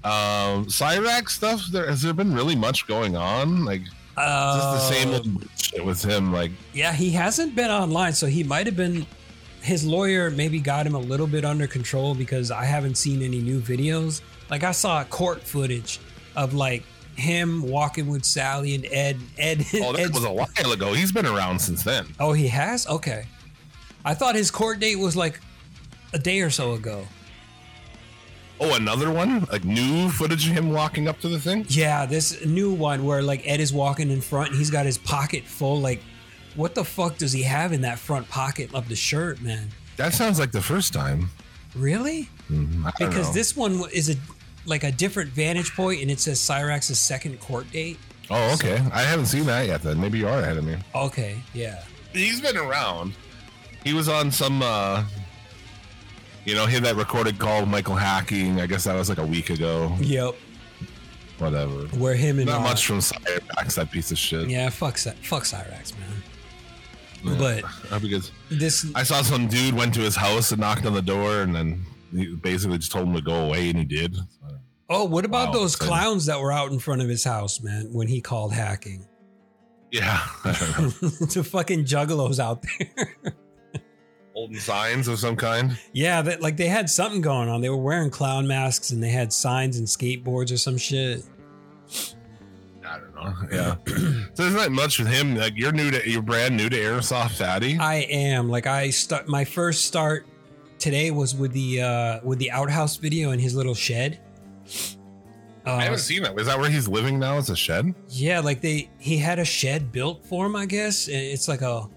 Um, Cyrax stuff. There has there been really much going on? Like Uh, just the same old shit with him. Like Yeah, he hasn't been online, so he might have been. His lawyer maybe got him a little bit under control because I haven't seen any new videos. Like I saw court footage of like him walking with Sally and Ed. Ed. oh, that Ed's- was a while ago. He's been around since then. oh, he has. Okay, I thought his court date was like a day or so ago. Oh, another one? Like new footage of him walking up to the thing? Yeah, this new one where like Ed is walking in front and he's got his pocket full. Like, what the fuck does he have in that front pocket of the shirt, man? That sounds like the first time. Really? Mhm, don't because know. this one is a like a different vantage point and it says Cyrax's second court date. Oh, okay. I haven't seen that yet. Then maybe you are ahead of me. Okay, yeah. He's been around. He was on some. uh You know, he had that recorded call with Michael Hacking. I guess that was like a week ago. Yep. Whatever. Where him and Not uh, much from Cyrax, that piece of shit. Yeah, fuck fuck Cyrax, man. But Uh, (laughs) because this I saw some dude went to his house and knocked on the door, and then he basically just told him to go away, and he did. Oh, what about Wow, those clowns that were out in front of his house, man, when he called hacking? Yeah, (laughs) (laughs) to fucking juggalos out there. holding signs of some kind. yeah, that like they had something going on. They were wearing clown masks and they had signs and skateboards or some shit. I don't know. Yeah, so there's not much with him. Like you're new to, you're brand new to airsoft, fatty. I am like I start my first start today was with the uh with the outhouse video in his little shed. Uh, I haven't seen that. Is that where he's living now? It's a shed. yeah, like they he had a shed built for him, I guess. It's like a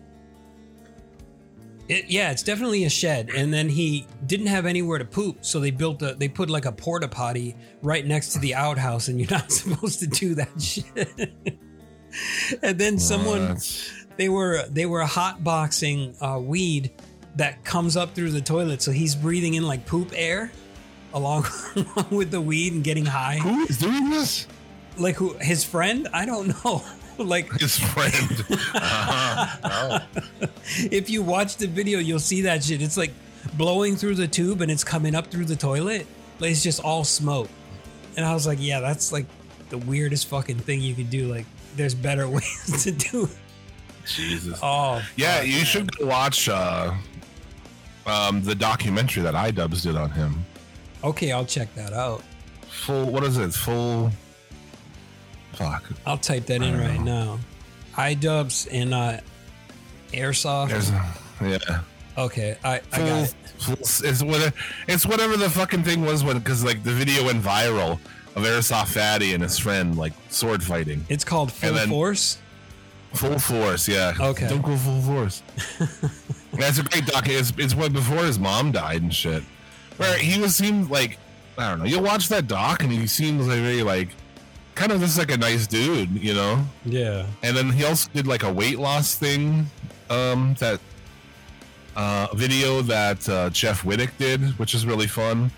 it, yeah, it's definitely a shed. And then he didn't have anywhere to poop, so they built a they put like a porta potty right next to the outhouse, and you're not (laughs) supposed to do that (laughs) shit. and then someone That's- they were they were hotboxing uh, weed that comes up through the toilet, so he's breathing in like poop air along (laughs) with the weed and getting high. who is doing this? Like who? His friend? I don't know. (laughs) like His friend. Uh-huh. (laughs) Oh. if you watch the video, you'll see that shit. It's like blowing through the tube and it's coming up through the toilet. Like it's just all smoke. And I was like, yeah, that's like the weirdest fucking thing you could do. Like there's better (laughs) ways to do. it. Jesus. Oh Yeah, you man. should watch uh, um, the documentary that iDubbbz did on him. Okay, I'll check that out. Full. What is it? Full. Fuck. I'll type that in right now. iDubbbz and uh, Airsoft. There's. Yeah. Okay, I, I got it. it's whatever. It's whatever the fucking thing was when because like the video went viral of Airsoft Fatty and his friend like sword fighting. It's called Full then- Force. Full force, yeah. Okay. Don't go full force. (laughs) That's a great doc. It's, it's when before his mom died and shit. Where he was seemed like I don't know. You'll watch that doc and he seems like very like kind of just like a nice dude, you know. Yeah. And then he also did like a weight loss thing. Um, that uh, video that uh, Jeff Wittek did, which is really fun,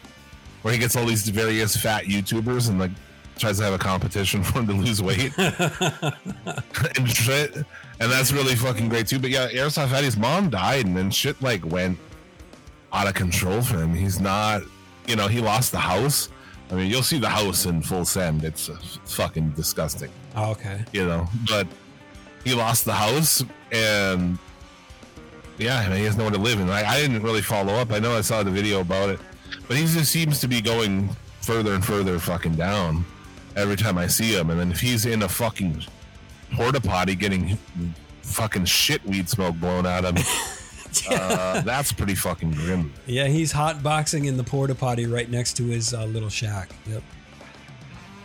where he gets all these various fat YouTubers and like tries to have a competition (laughs) for him to lose weight (laughs) and shit. And that's really fucking great too. But yeah, Airsoft Fatty's mom died, and then shit like went out of control for him. He's not, you know, he lost the house. I mean, you'll see the house in full send. It's uh, fucking disgusting Oh, okay. you know, but he lost the house and yeah, I mean, he has nowhere to live. And I, I didn't really follow up. I know I saw the video about it, but he just seems to be going further and further fucking down every time I see him. And then if he's in a fucking porta potty getting fucking shit weed smoke blown out of him, (laughs) (laughs) uh, that's pretty fucking grim. Yeah, he's hot boxing in the porta potty right next to his uh, little shack. Yep.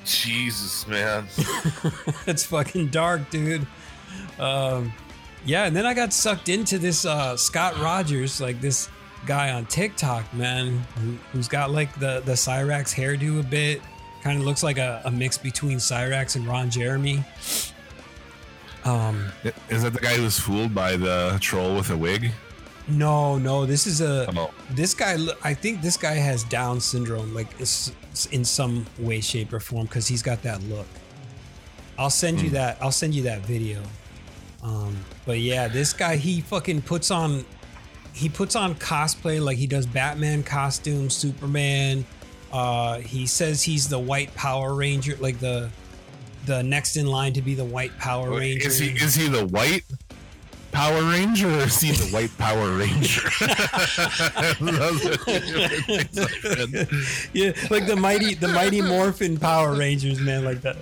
Jesus, man. (laughs) it's fucking dark, dude. Um, yeah, and then I got sucked into this uh, Scott Rogers, like this guy on TikTok, man, who, who's got like the the Cyrax hairdo a bit. Kind of looks like a, a mix between Cyrax and Ron Jeremy. Um, Is that the guy who was fooled by the troll with a wig? No, no, this is a Oh. this guy. I think this guy has Down syndrome, like it's, it's in some way, shape, or form, because he's got that look. I'll send you that. I'll send you that video. Um, but yeah, this guy he fucking puts on he puts on cosplay like he does Batman costume, Superman. Uh, he says he's the White Power Ranger, like the the next in line to be the White Power Ranger. Is he is he the white Power Ranger or is he the white Power Ranger? (laughs) yeah, like the mighty the Mighty Morphin Power Rangers, man, like that.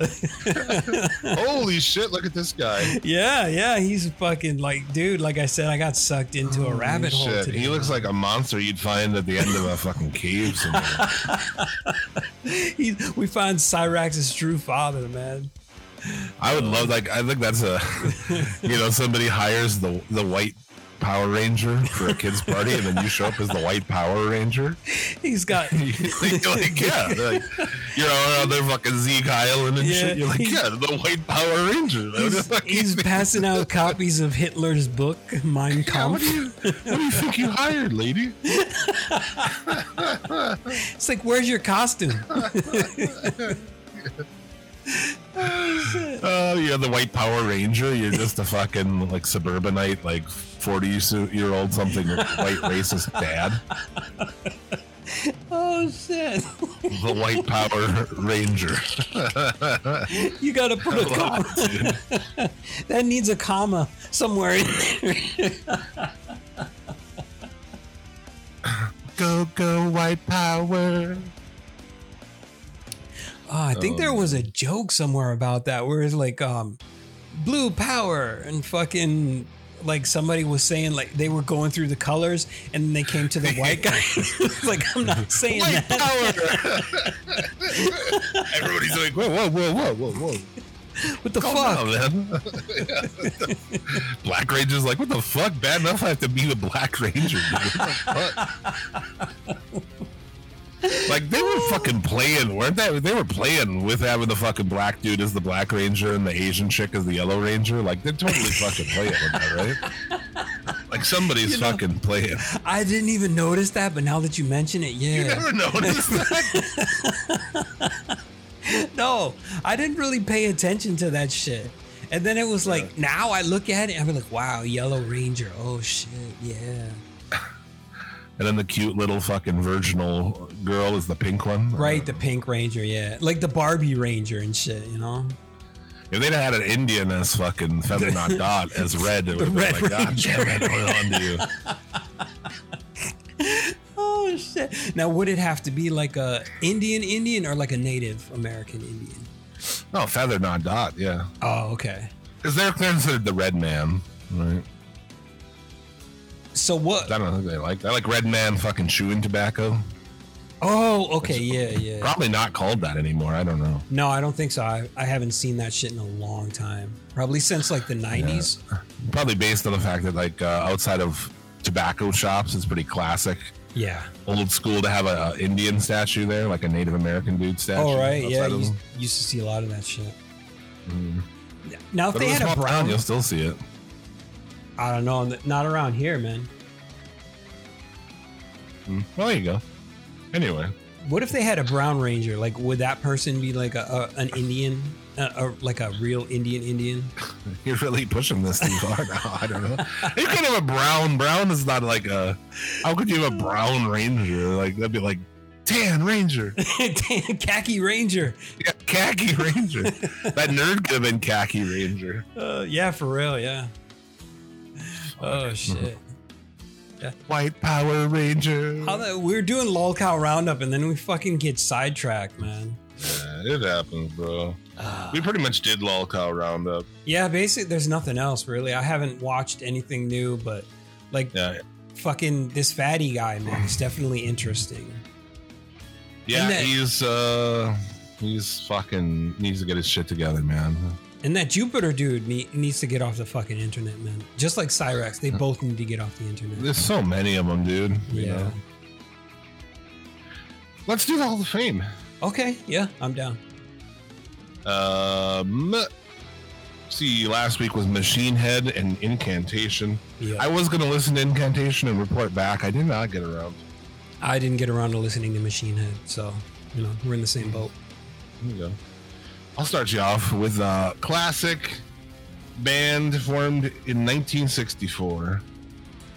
(laughs) Holy shit! Look at this guy. yeah, yeah, he's fucking like, dude. Like I said, I got sucked into a rabbit hole Shit, today. He looks like a monster you'd find at the end of a fucking cave somewhere. (laughs) He's, we find Cyrax's true father, man. I would love like I think that's a (laughs) you know somebody hires the the white Power Ranger for a kids party and then you show up as the white Power Ranger. He's got (laughs) you're like yeah, they're like, you're around uh, there fucking Zeke Island and Yeah, shit. You're like yeah, the white Power Ranger. he's, he's passing out (laughs) copies of Hitler's book, Mein Yeah, what Kampf. do you what do you think you hired, lady? It's like, where's your costume? Oh, uh, you're the white Power Ranger. You're just a fucking like suburbanite, like forty year old something white racist dad. oh shit! The white Power Ranger. You gotta put a comma. Dude. That needs a comma somewhere in there. Go go white power. Oh, I think there was a joke somewhere about that where it's like um blue power and fucking like somebody was saying like they were going through the colors and then they came to the white guy. (laughs) (laughs) Like I'm not saying White that. power. (laughs) Everybody's like, whoa, whoa, whoa, whoa, whoa, whoa. What the Calm fuck? down, man. Black Ranger's like, what the fuck? Bad enough I have to be the Black Ranger. Dude. What the fuck? Like they were fucking playing, weren't they? They were playing with having the fucking black dude as the Black Ranger and the Asian chick as the Yellow Ranger. Like they're totally (laughs) fucking playing with that, right? Like somebody's You know- fucking playing. I didn't even notice that, but now that you mention it, yeah. You never noticed that? (laughs) No, I didn't really pay attention to that shit. And then it was like now I look at it and I'm like, wow, Yellow Ranger. Oh shit, yeah. And then the cute little fucking virginal girl is the pink one. Right, the Pink Ranger, yeah. Like the Barbie Ranger and shit, you know? If they'd had an Indian as fucking feather not (laughs) dot as red, it would have been like, God damn it, what on to you? (laughs) Oh shit. Now would it have to be like a Indian Indian or like a Native American Indian? No, feather not dot, yeah. Oh, okay. Because they're considered the red man, right? So what? I don't know. They like. I like Red Man fucking chewing tobacco. Oh, okay, yeah, yeah. Probably not called that anymore. I don't know. No, I don't think so. I, I haven't seen that shit in a long time. Probably since like the '90s. Probably based on the fact that like uh, outside of tobacco shops, it's pretty classic, Yeah. old school to have a, a Indian statue there, like a Native American dude statue. Oh right, yeah. You used to see a lot of that shit. Mhm. Now, if But they had a small town, brown, you'll still see it. I don't know, not around here, man. Mm. Well, there you go. Anyway, What if they had a brown ranger? Like, would that person be like a, a an Indian, uh, or like a real Indian Indian? (laughs) you're really pushing this too far now. I don't know. You can have a brown. Brown is not like a. How could you have a brown ranger? Like that'd be like tan ranger, (laughs) Khaki ranger. yeah, khaki ranger. that nerd could have been khaki ranger. Uh, yeah, for real. Yeah. Oh shit. Yeah. (laughs) White Power Ranger. How the, we're doing lolcow roundup and then we fucking get sidetracked, man. Yeah, it happens, bro. We pretty much did lolcow roundup. Yeah, basically, there's nothing else really. I haven't watched anything new, but like Yeah, fucking this fatty guy, man, is definitely interesting. yeah. And that- he's uh, he's fucking needs to get his shit together, man. And that Jupiter dude need, needs to get off the fucking internet, man. Just like Cyrax, they both need to get off the internet. There's so many of them, dude. you Yeah. know. Let's do the Hall of Fame. Okay, yeah, I'm down. Um, see, last week was Machine Head and Incantation. Yeah, I was gonna listen to Incantation and report back. I did not get around. I didn't get around to listening to Machine Head, so you know we're in the same boat. Here you go. I'll start you off with a classic band formed in 1964,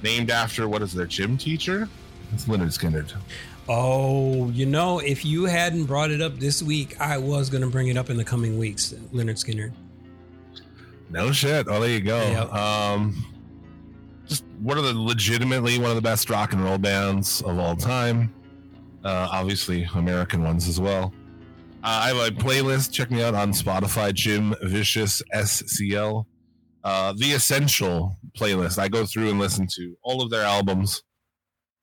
named after what is their gym teacher? It's Lynyrd Skynyrd. Oh, you know, if you hadn't brought it up this week, I was gonna bring it up in the coming weeks. Lynyrd Skynyrd. No shit. Oh, there you go. Yep. Um, just one of the legitimately one of the best rock and roll bands of all time. Uh, obviously, American ones as well. Uh, I have a playlist. Check me out on Spotify. Jim Vicious SCL. Uh, the Essential playlist. I go through and listen to all of their albums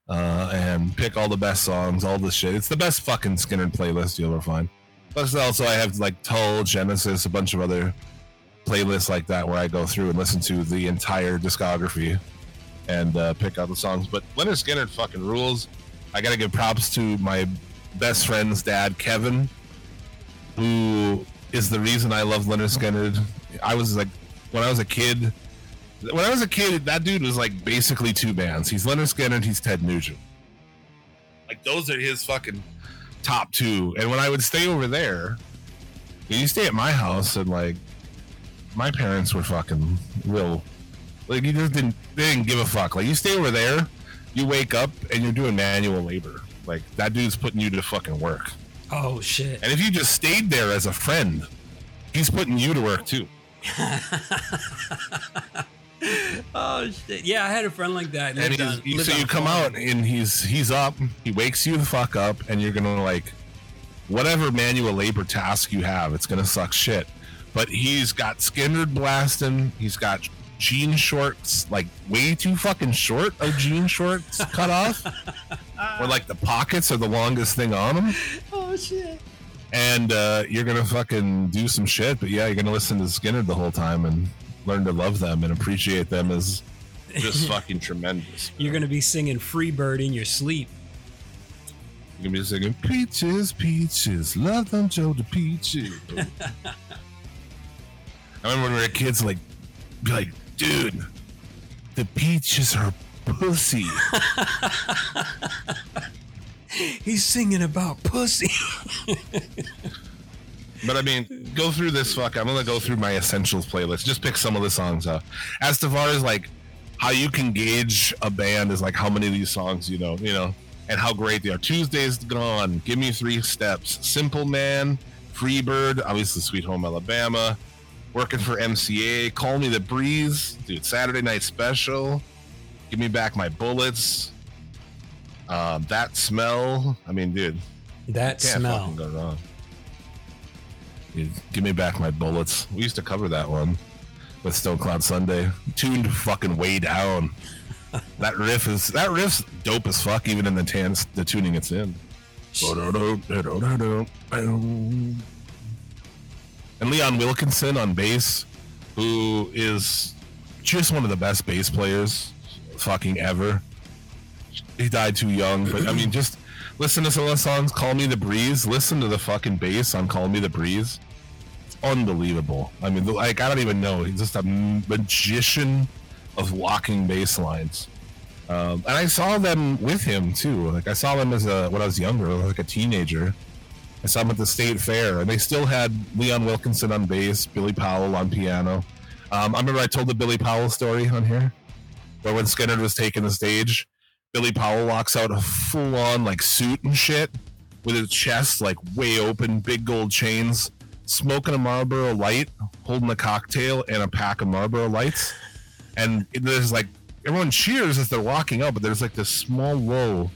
uh, and pick all the best songs, all the shit. It's the best fucking Skynyrd playlist you'll ever find. Plus, also I have like Tull, Genesis, a bunch of other playlists like that where I go through and listen to the entire discography and uh, pick out the songs. But Lynyrd Skynyrd fucking rules. I gotta give props to my best friend's dad, Kevin, who is the reason I love Lynyrd Skynyrd. I was like, when I was a kid, when I was a kid, that dude was like basically two bands. He's Lynyrd Skynyrd, and he's Ted Nugent. Like those are his fucking top two. And when I would stay over there, you stay at my house, and like my parents were fucking real. Like you just didn't they didn't give a fuck. Like you stay over there, you wake up and you're doing manual labor. Like that dude's putting you to fucking work. Oh shit. And if you just stayed there as a friend, he's putting you to work too. (laughs) Oh shit. Yeah, I had a friend like that. And on- he- so you come out and he's he's up. He wakes you the fuck up, and you're gonna like whatever manual labor task you have. It's gonna suck shit. But he's got Skynyrd blasting. He's got jean shorts like way too fucking short of jean shorts cut off, where like the pockets are the longest thing on them. Oh shit. And uh, you're gonna fucking do some shit. But yeah, you're gonna listen to Skynyrd the whole time and learn to love them and appreciate them as just (laughs) fucking tremendous. You're gonna be singing "Free Bird" in your sleep. You're gonna be singing peaches, peaches, love them, Joe the peaches. (laughs) I remember when we were kids, like, be like, dude, the peach is her pussy. (laughs) He's singing about pussy. (laughs) But I mean, go through this fuck. I'm gonna go through my essentials playlist. Just pick some of the songs out. As to far as like how you can gauge a band is like how many of these songs you know, you know, and how great they are. Tuesday's gone. Give me three steps. Simple Man, Freebird, obviously Sweet Home Alabama, working for MCA. Call Me the Breeze, dude. Saturday Night Special. Give me back my bullets. Um, that smell. I mean, dude, That can't smell. fucking go wrong. You- Give me back my bullets. We used to cover that one with Stone Cloud Sunday. Tuned fucking way down. (laughs) that riff is that riff's dope as fuck, even in the tans, the tuning it's in. And Leon Wilkeson on bass, who is just one of the best bass players fucking ever. He died too young, but I mean, (clears throat) just listen to some of the songs. Call Me the Breeze. Listen to the fucking bass on Call Me the Breeze. It's unbelievable. I mean, like, I don't even know. He's just a magician of walking bass lines. Um, and I saw them with him too. Like I saw them as a when I was younger, like a teenager. I saw them at the state fair, and they still had Leon Wilkeson on bass, Billy Powell on piano. Um, I remember I told the Billy Powell story on here, where when Skynyrd was taking the stage, Billy Powell walks out a full on like suit and shit, with his chest like way open, big gold chains, smoking a Marlboro Light, holding a cocktail and a pack of Marlboro Lights, and there's like everyone cheers as they're walking out, but there's like this small lull,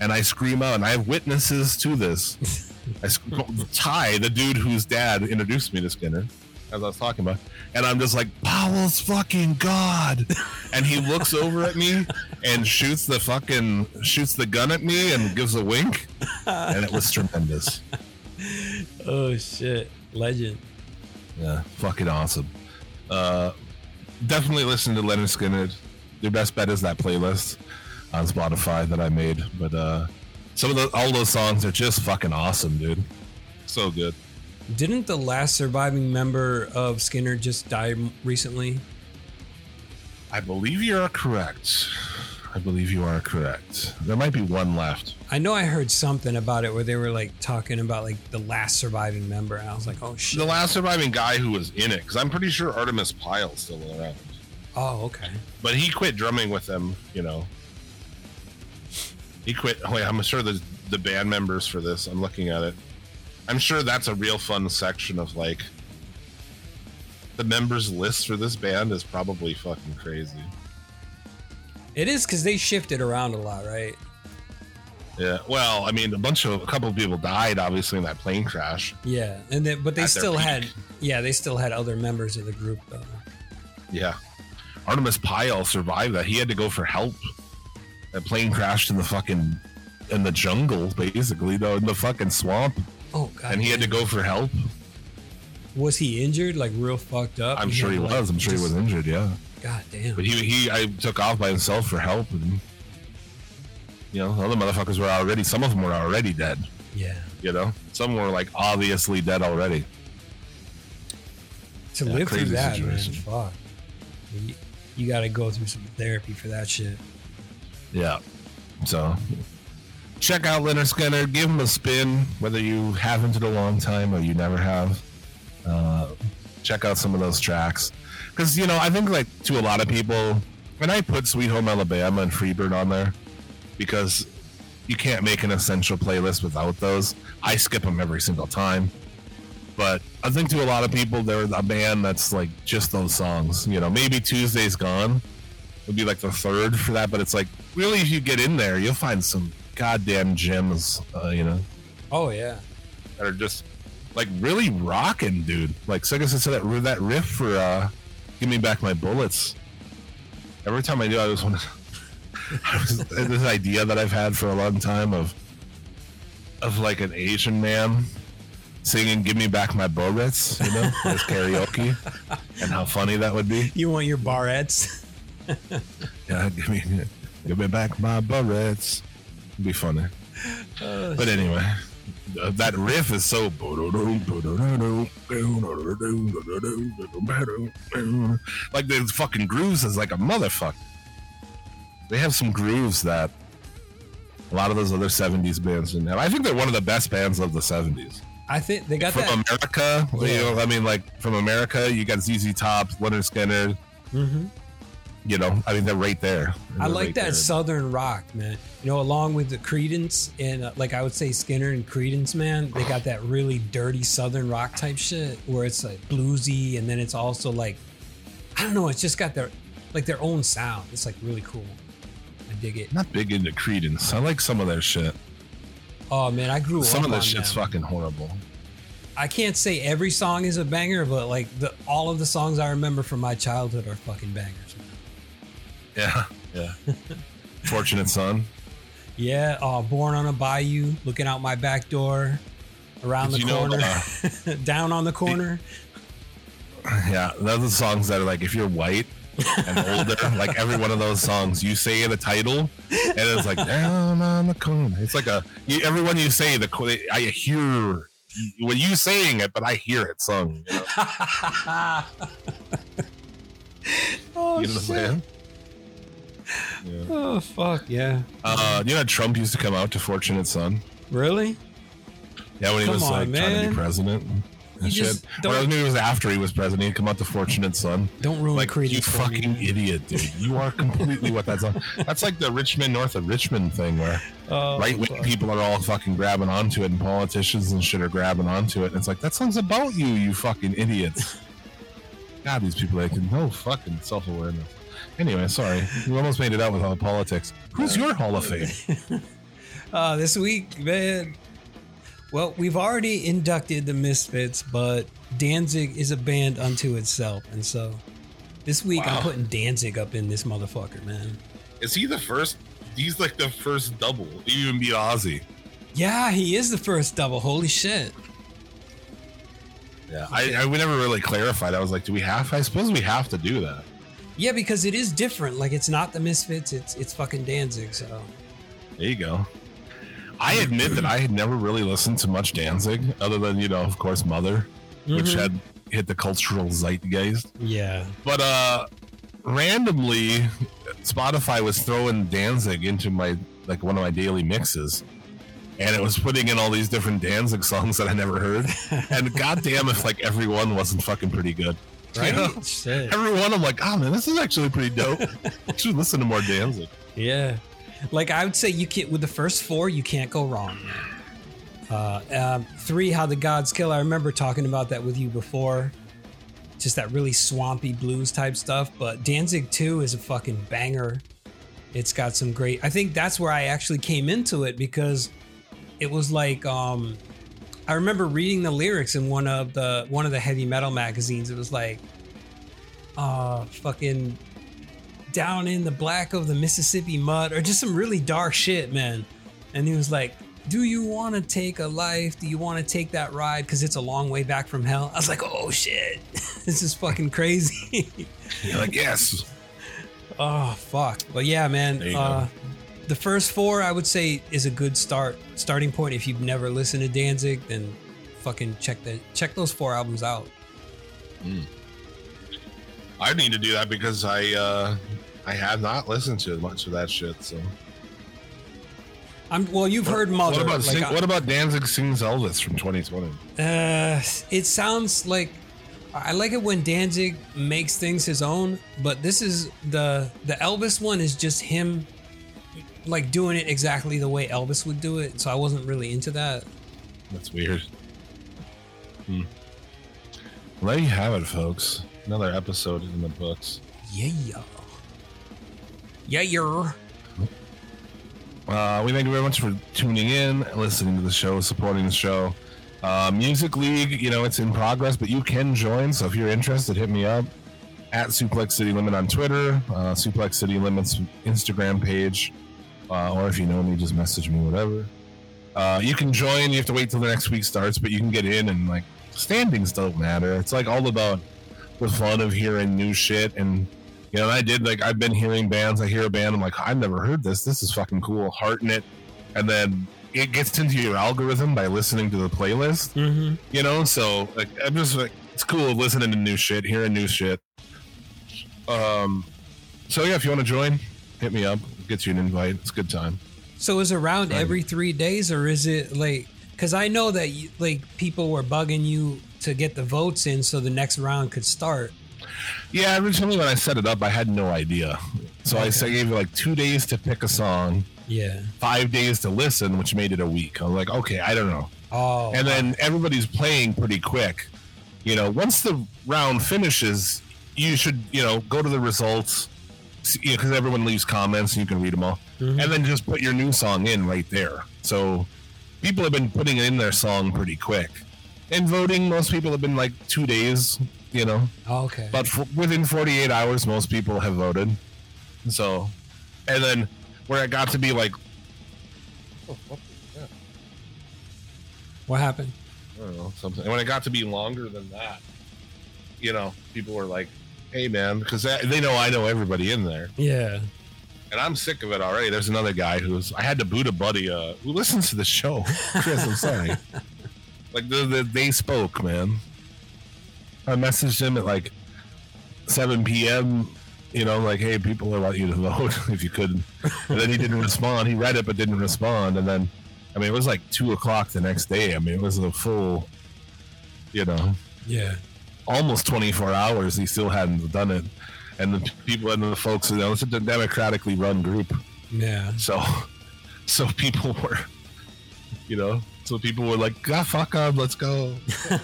and I scream out, and I have witnesses to this. I Ty, the dude whose dad introduced me to Skynyrd, as I was talking about, and I'm just like, Powell's fucking god, and he looks over at me and shoots the fucking shoots the gun at me and gives a wink, and it was tremendous. Oh shit, legend. Yeah, fucking awesome. Uh, definitely listen to Lynyrd Skynyrd. Your best bet is that playlist on Spotify that I made. But uh, some of the all those songs are just fucking awesome, dude. So good. Didn't the last surviving member of Skynyrd just die recently? I believe you are correct. I believe you are correct. There might be one left. I know I heard something about it where they were like talking about like the last surviving member, and I was like, oh shit. The last surviving guy who was in it, because I'm pretty sure Artimus Pyle's still around. Oh, okay. But he quit drumming with them, you know. He quit. Oh, wait, I'm sure the the band members for this. I'm looking at it. I'm sure that's a real fun section of like the members list for this band is probably fucking crazy. It is because they shifted around a lot, right? Yeah. Well, I mean, a bunch of a couple of people died, obviously, in that plane crash. Yeah, and then but they still had yeah they still had other members of the group though. Yeah. Artimus Pyle survived that. He had to go for help. That plane crashed in the fucking in the jungle, basically, though, in the fucking swamp, Oh god. and he had to go for help. Was he injured? Like real fucked up? I'm sure he to, like, was. I'm sure he was injured. Yeah. God damn. But he he I took off by himself for help, and you know, other motherfuckers were already. Some of them were already dead. yeah. You know, some were like obviously dead already. To Yeah, live through that, situation. man. Fuck. You, you got to go through some therapy for that shit. Yeah. So check out Lynyrd Skynyrd. Give him a spin, whether you haven't in a long time or you never have. Uh, check out some of those tracks. Because, you know, I think, like, to a lot of people, and I put Sweet Home Alabama and Freebird on there because you can't make an essential playlist without those. I skip them every single time. But I think to a lot of people, they're a band that's like just those songs. You know, maybe Tuesday's Gone would be like the third for that, but it's like really, if you get in there, you'll find some goddamn gems, uh, you know, Oh yeah. that are just like really rocking, dude. Like, so I guess I said that that riff for uh, "Give Me Back My Bullets." Every time I do, I just want (laughs) I was this idea that I've had for a long time of of like an Asian man singing "Give Me Back My Bullets," you know, as karaoke, (laughs) and how funny that would be. You want your barrettes? (laughs) Yeah, give me, give me back my bullets. It'd be funny. but anyway, that riff is so. Like the fucking grooves is like a motherfucker. They have some grooves that a lot of those other 70s bands didn't have. I think they're one of the best bands of the 70s. I think they got From that. America, you know, I mean, like from America, you got ZZ Top, Lynyrd Skynyrd. Mhm. You know, I mean, they're right there. I They're like right that there. southern rock, man. You know, along with the Creedence and uh, like I would say Skynyrd and Creedence, man, they got that really dirty southern rock type shit where it's like bluesy and then it's also like I don't know, it's just got their like their own sound. It's like really cool. I dig it. not big into Creedence. I like some of their shit. Oh man, I grew Some up Some of on shit's them. fucking horrible. I can't say every song is a banger, but like the all of the songs I remember from my childhood are fucking bangers. Man. Yeah. Yeah. (laughs) Fortunate son. Yeah, uh, born on a bayou, looking out my back door, around Did the you know, corner, uh, (laughs) down on the corner. Yeah, those are the songs that are like if you're white and older, (laughs) like every one of those songs, you say the title, and it's like down on the corner. It's like a you, everyone you say the I hear when you saying it, but I hear it sung. You know, oh you know what I'm shit! Yeah. Oh fuck yeah! Uh, you know, Trump used to come out to "Fortunate Son." Really? Yeah, when he Come was on, like trying to be president. And You shit. don't- maybe it was after he was president. He'd come out to "Fortunate Son." Don't ruin like you me, fucking man. idiot, dude. You are completely what that's on. That's like the Rich Men north of Richmond thing where Oh, right wing people are all fucking grabbing onto it and politicians and shit are grabbing onto it. And it's like that song's about you, you fucking idiots. God, these people like no fucking self awareness. Anyway, sorry. We almost made it out with all the politics. Who's your Hall of Fame? (laughs) Uh, this week, man. Well, we've already inducted the Misfits, but Danzig is a band unto itself, and so this week Wow. I'm putting Danzig up in this motherfucker, man. Is he the first? He's like the first double, even beat Ozzy. Yeah, he is the first double. Holy shit! Yeah, I, I we never really clarified. I was like, do we have? I suppose we have to do that. Yeah, because it is different. Like it's not the Misfits. It's it's fucking Danzig. So There you go. I admit that I had never really listened to much Danzig, other than you know, of course, Mother, which Mhm. had hit the cultural zeitgeist. yeah, But uh, randomly, Spotify was throwing Danzig into my like one of my daily mixes, and it was putting in all these different Danzig songs that I never heard. (laughs) and goddamn, if like everyone wasn't fucking pretty good. Right. You (laughs) know? Shit. Every one, I'm like, oh man, this is actually pretty dope. (laughs) Should listen to more Danzig. Yeah. Like I would say you can't with the first four, you can't go wrong. Uh, um, three, How the Gods Kill. I remember talking about that with you before. Just that really swampy blues type stuff. But Danzig 2 is a fucking banger. It's got some great I think that's where I actually came into it because it was like um I remember reading the lyrics in one of the one of the heavy metal magazines. It was like uh fucking down in the black of the Mississippi mud, or just some really dark shit, man. And he was like, Do you want to take a life? Do you want to take that ride? Because it's a long way back from hell. I was like, Oh shit, (laughs) this is fucking crazy. You're like, yes. (laughs) oh, fuck. But yeah, man. Uh. The first four, I would say, is a good start starting point. If you've never listened to Danzig, then fucking check the check those four albums out. I need to do that because I uh I have not listened to much of that shit. So I'm well. You've heard Mother. What about like, sing, what about Danzig sings Elvis from 2020? Uh, it sounds like I like it when Danzig makes things his own, but this is the the Elvis one is just him like doing it exactly the way Elvis would do it. So I wasn't really into that. That's weird. Hmm. Well, there you have it, folks. Another episode in the books. Yeah. Yeah, you're. Uh, we thank you very much for tuning in, listening to the show, supporting the show. Uh, Music League, you know, it's in progress, but you can join. So if you're interested, hit me up at Suplex City Limit on Twitter, uh, Suplex City Limit's Instagram page, uh, or if you know me, just message me, whatever. Uh, you can join. You have to wait till the next week starts, but you can get in and like standings don't matter. It's like all about the fun of hearing new shit and you know, I did like I've been hearing bands. I hear a band, I'm like, I've never heard this. This is fucking cool. Hearting it, and then it gets into your algorithm by listening to the playlist. Mm-hmm. You know, so like I'm just like it's cool listening to new shit, hearing new shit. Um, so yeah, if you want to join, hit me up. Get you an invite. It's a good time. So is around every three days, or is it like? Because I know that you, like people were bugging you to get the votes in, so the next round could start. Yeah, originally when I set it up, I had no idea. So I Okay. say gave you like two days to pick a song, Yeah. five days to listen, which made it a week. I was like, okay, I don't know. Oh. and then everybody's playing pretty quick. You know, once the round finishes, you should you know go to the results because everyone leaves comments and you can read them all, Mhm. and then just put your new song in right there. So people have been putting in their song pretty quick, and voting. Most people have been like two days. You know, Oh, okay. but for, within 48 hours, most people have voted. So and then where it got to be like, What happened? I don't know something. And when it got to be longer than that, you know, people were like, "Hey, man," because they know I know everybody in there, Yeah. and I'm sick of it already. There's another guy who's I had to boot a buddy uh, who listens to the show. (laughs) Chris, I'm sorry. (laughs) like the, the they spoke, man. I messaged him at like 7 p.m. You know, like, hey, people want you to vote (laughs) if you could. And then he didn't respond. He read it but didn't respond. And then, I mean, it was like two o'clock the next day. I mean, it was a full, you know, Yeah. Almost 24 hours. He still hadn't done it. And the people and the folks, you know, it's a democratically run group. Yeah. So, (laughs) so people were, you know, so people were like, ah, fuck up, let's go. (laughs)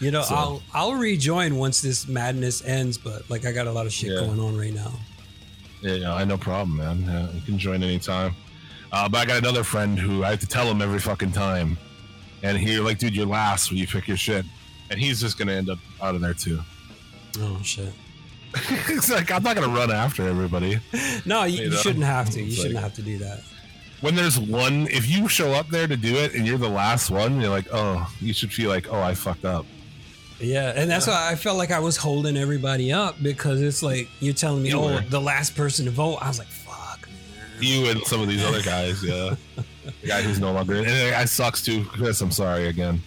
You know, So- I'll I'll rejoin once this madness ends, but like I got a lot of shit Yeah. going on right now. Yeah, yeah, I no problem, man. Yeah, you can join anytime. Uh, but I got another friend who I have to tell him every fucking time. And he like, dude, you're last when you pick your shit. And he's just gonna end up out of there too. Oh shit. (laughs) it's like I'm not gonna run after everybody. No, you, You you shouldn't have to. You It's shouldn't like- have to do that. When there's one, if you show up there to do it and you're the last one, you're like, oh, you should feel like, oh, I fucked up. Yeah, and that's why I felt like I was holding everybody up because it's like you're telling me, You oh, were. the last person to vote. I was like, fuck, man. You and some of these other guys, yeah. (laughs) the guy who's no longer. And I sucks too, Chris. I'm sorry again.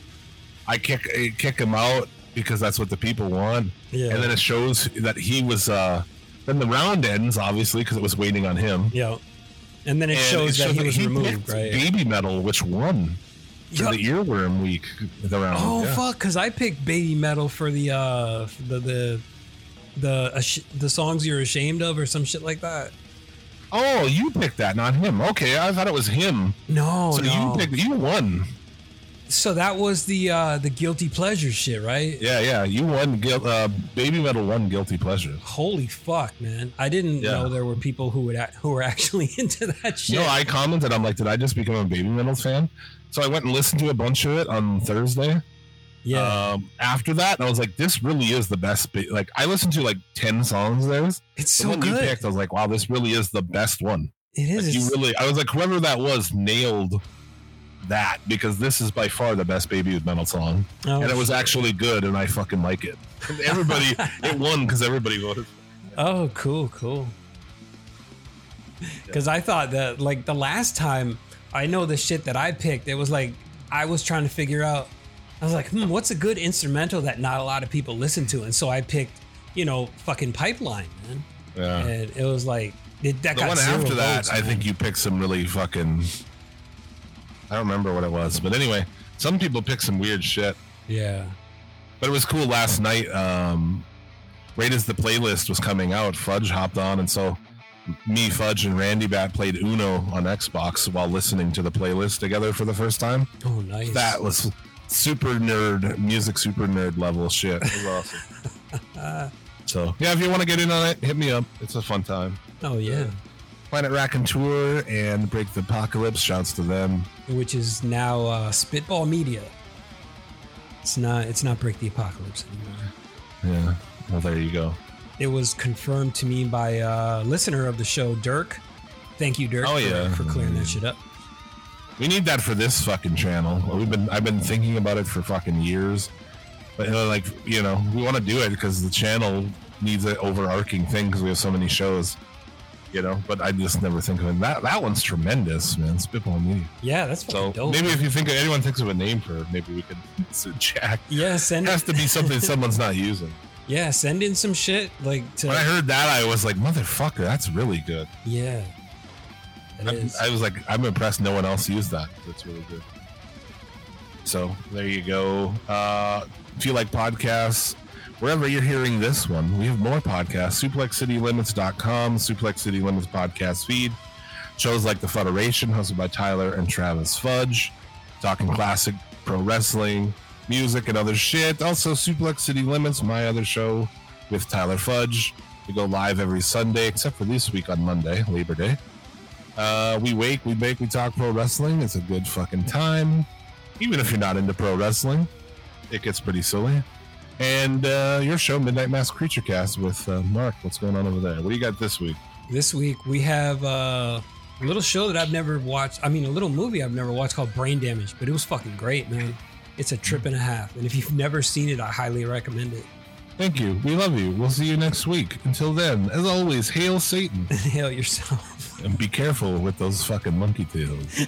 I kick I kick him out because that's what the people want. Yeah. And then it shows that he was. uh Then the round ends, obviously, because it was waiting on him. Yeah. And then it And shows that he was removed, right? Baby metal, which won for Yeah. the earworm week. The round. Oh yeah. fuck! Because I picked Babymetal for the uh for the the the ash- the songs you're ashamed of or some shit like that. Oh, you picked that, not him. Okay, I thought it was him. No, so no. you picked. You won. So that was the uh the guilty pleasure shit, right? Yeah, yeah. You won. Guil- Uh, Babymetal won guilty pleasure. Holy fuck, man! I didn't Yeah. know there were people who would act, who were actually (laughs) into that shit. No, I commented. I'm like, did I just become a Babymetal fan? So I went and listened to a bunch of it on Thursday. yeah, Um, after that, I was like, this really is the best. Ba- like, I listened to like ten songs of theirs. it's so one you good. picked, I was like, wow, this really is the best one. It is. Like, you really, I was like, whoever that was nailed that because this is by far the best Baby with Metal song, oh, and it was actually good, and I fucking like it. Everybody, it (laughs) won because everybody voted. Oh, cool, cool. Because I thought that, like, the last time I know the shit that I picked, it was like I was trying to figure out. I was like, hmm, what's a good instrumental that not a lot of people listen to? And so I picked, you know, fucking Pipeline, man. Yeah. And it was like, it, that the got one after that, votes, I man. think you picked some really fucking. I don't remember what it was, but anyway, some people pick some weird shit. Yeah. But it was cool last night. Um, right as the playlist was coming out, Fudge hopped on, and so me, Fudge, and Randy Bat played Uno on Xbox while listening to the playlist together for the first time. Oh, nice. That was super nerd music, super nerd level shit. It was (laughs) awesome. so yeah, if you want to get in on it, hit me up. It's a fun time. oh, yeah. Planet Raconteur and Tour and Break the Apocalypse. Shouts to them. Which is now uh, Spitball Media. It's not. It's not Break the Apocalypse anymore. Yeah. Well, there you go. It was confirmed to me by a listener of the show, Dirk. Thank you, Dirk, Oh, for, yeah. for clearing that shit up. We need that for this fucking channel. We've been I've been thinking about it for fucking years, but uh, like you know we want to do it because the channel needs an overarching thing because we have so many shows. You know, but I just never think of it. That that one's tremendous, man. Spitball Media. Yeah, that's So dope. maybe if you think of, anyone thinks of a name for it, maybe we could. (laughs) Jack yeah, send it has to be something (laughs) someone's not using. yeah, send in some shit like to When I heard that, I was like, motherfucker, that's really good. yeah. I. I was like, I'm impressed no one else used that. That's really good. So there you go. Uh, if you like podcasts, wherever you're hearing this one, we have more podcasts. SuplexCityLimits.com, Suplex City Limits podcast feed. Shows like The Federation, hosted by Tyler and Travis Fudge, talking classic pro wrestling, music, and other shit. Also, Suplex City Limits, my other show with Tyler Fudge. We go live every Sunday, except for this week on Monday, Labor Day. Uh, we wake, we bake, we talk pro wrestling. It's a good fucking time. Even if you're not into pro wrestling, it gets pretty silly. And uh, your show, Midnight Mass Creature Cast with uh, Mark. What's going on over there? What do you got this week? this week we have uh, a little show that I've never watched. I mean, a little movie I've never watched called Brain Damage, but it was fucking great, man. It's a trip and a half, and if you've never seen it, I highly recommend it. Thank you. We love you. We'll see you next week. Until then, as always, hail Satan (laughs) Hail yourself. and be careful with those fucking monkey tails. (laughs)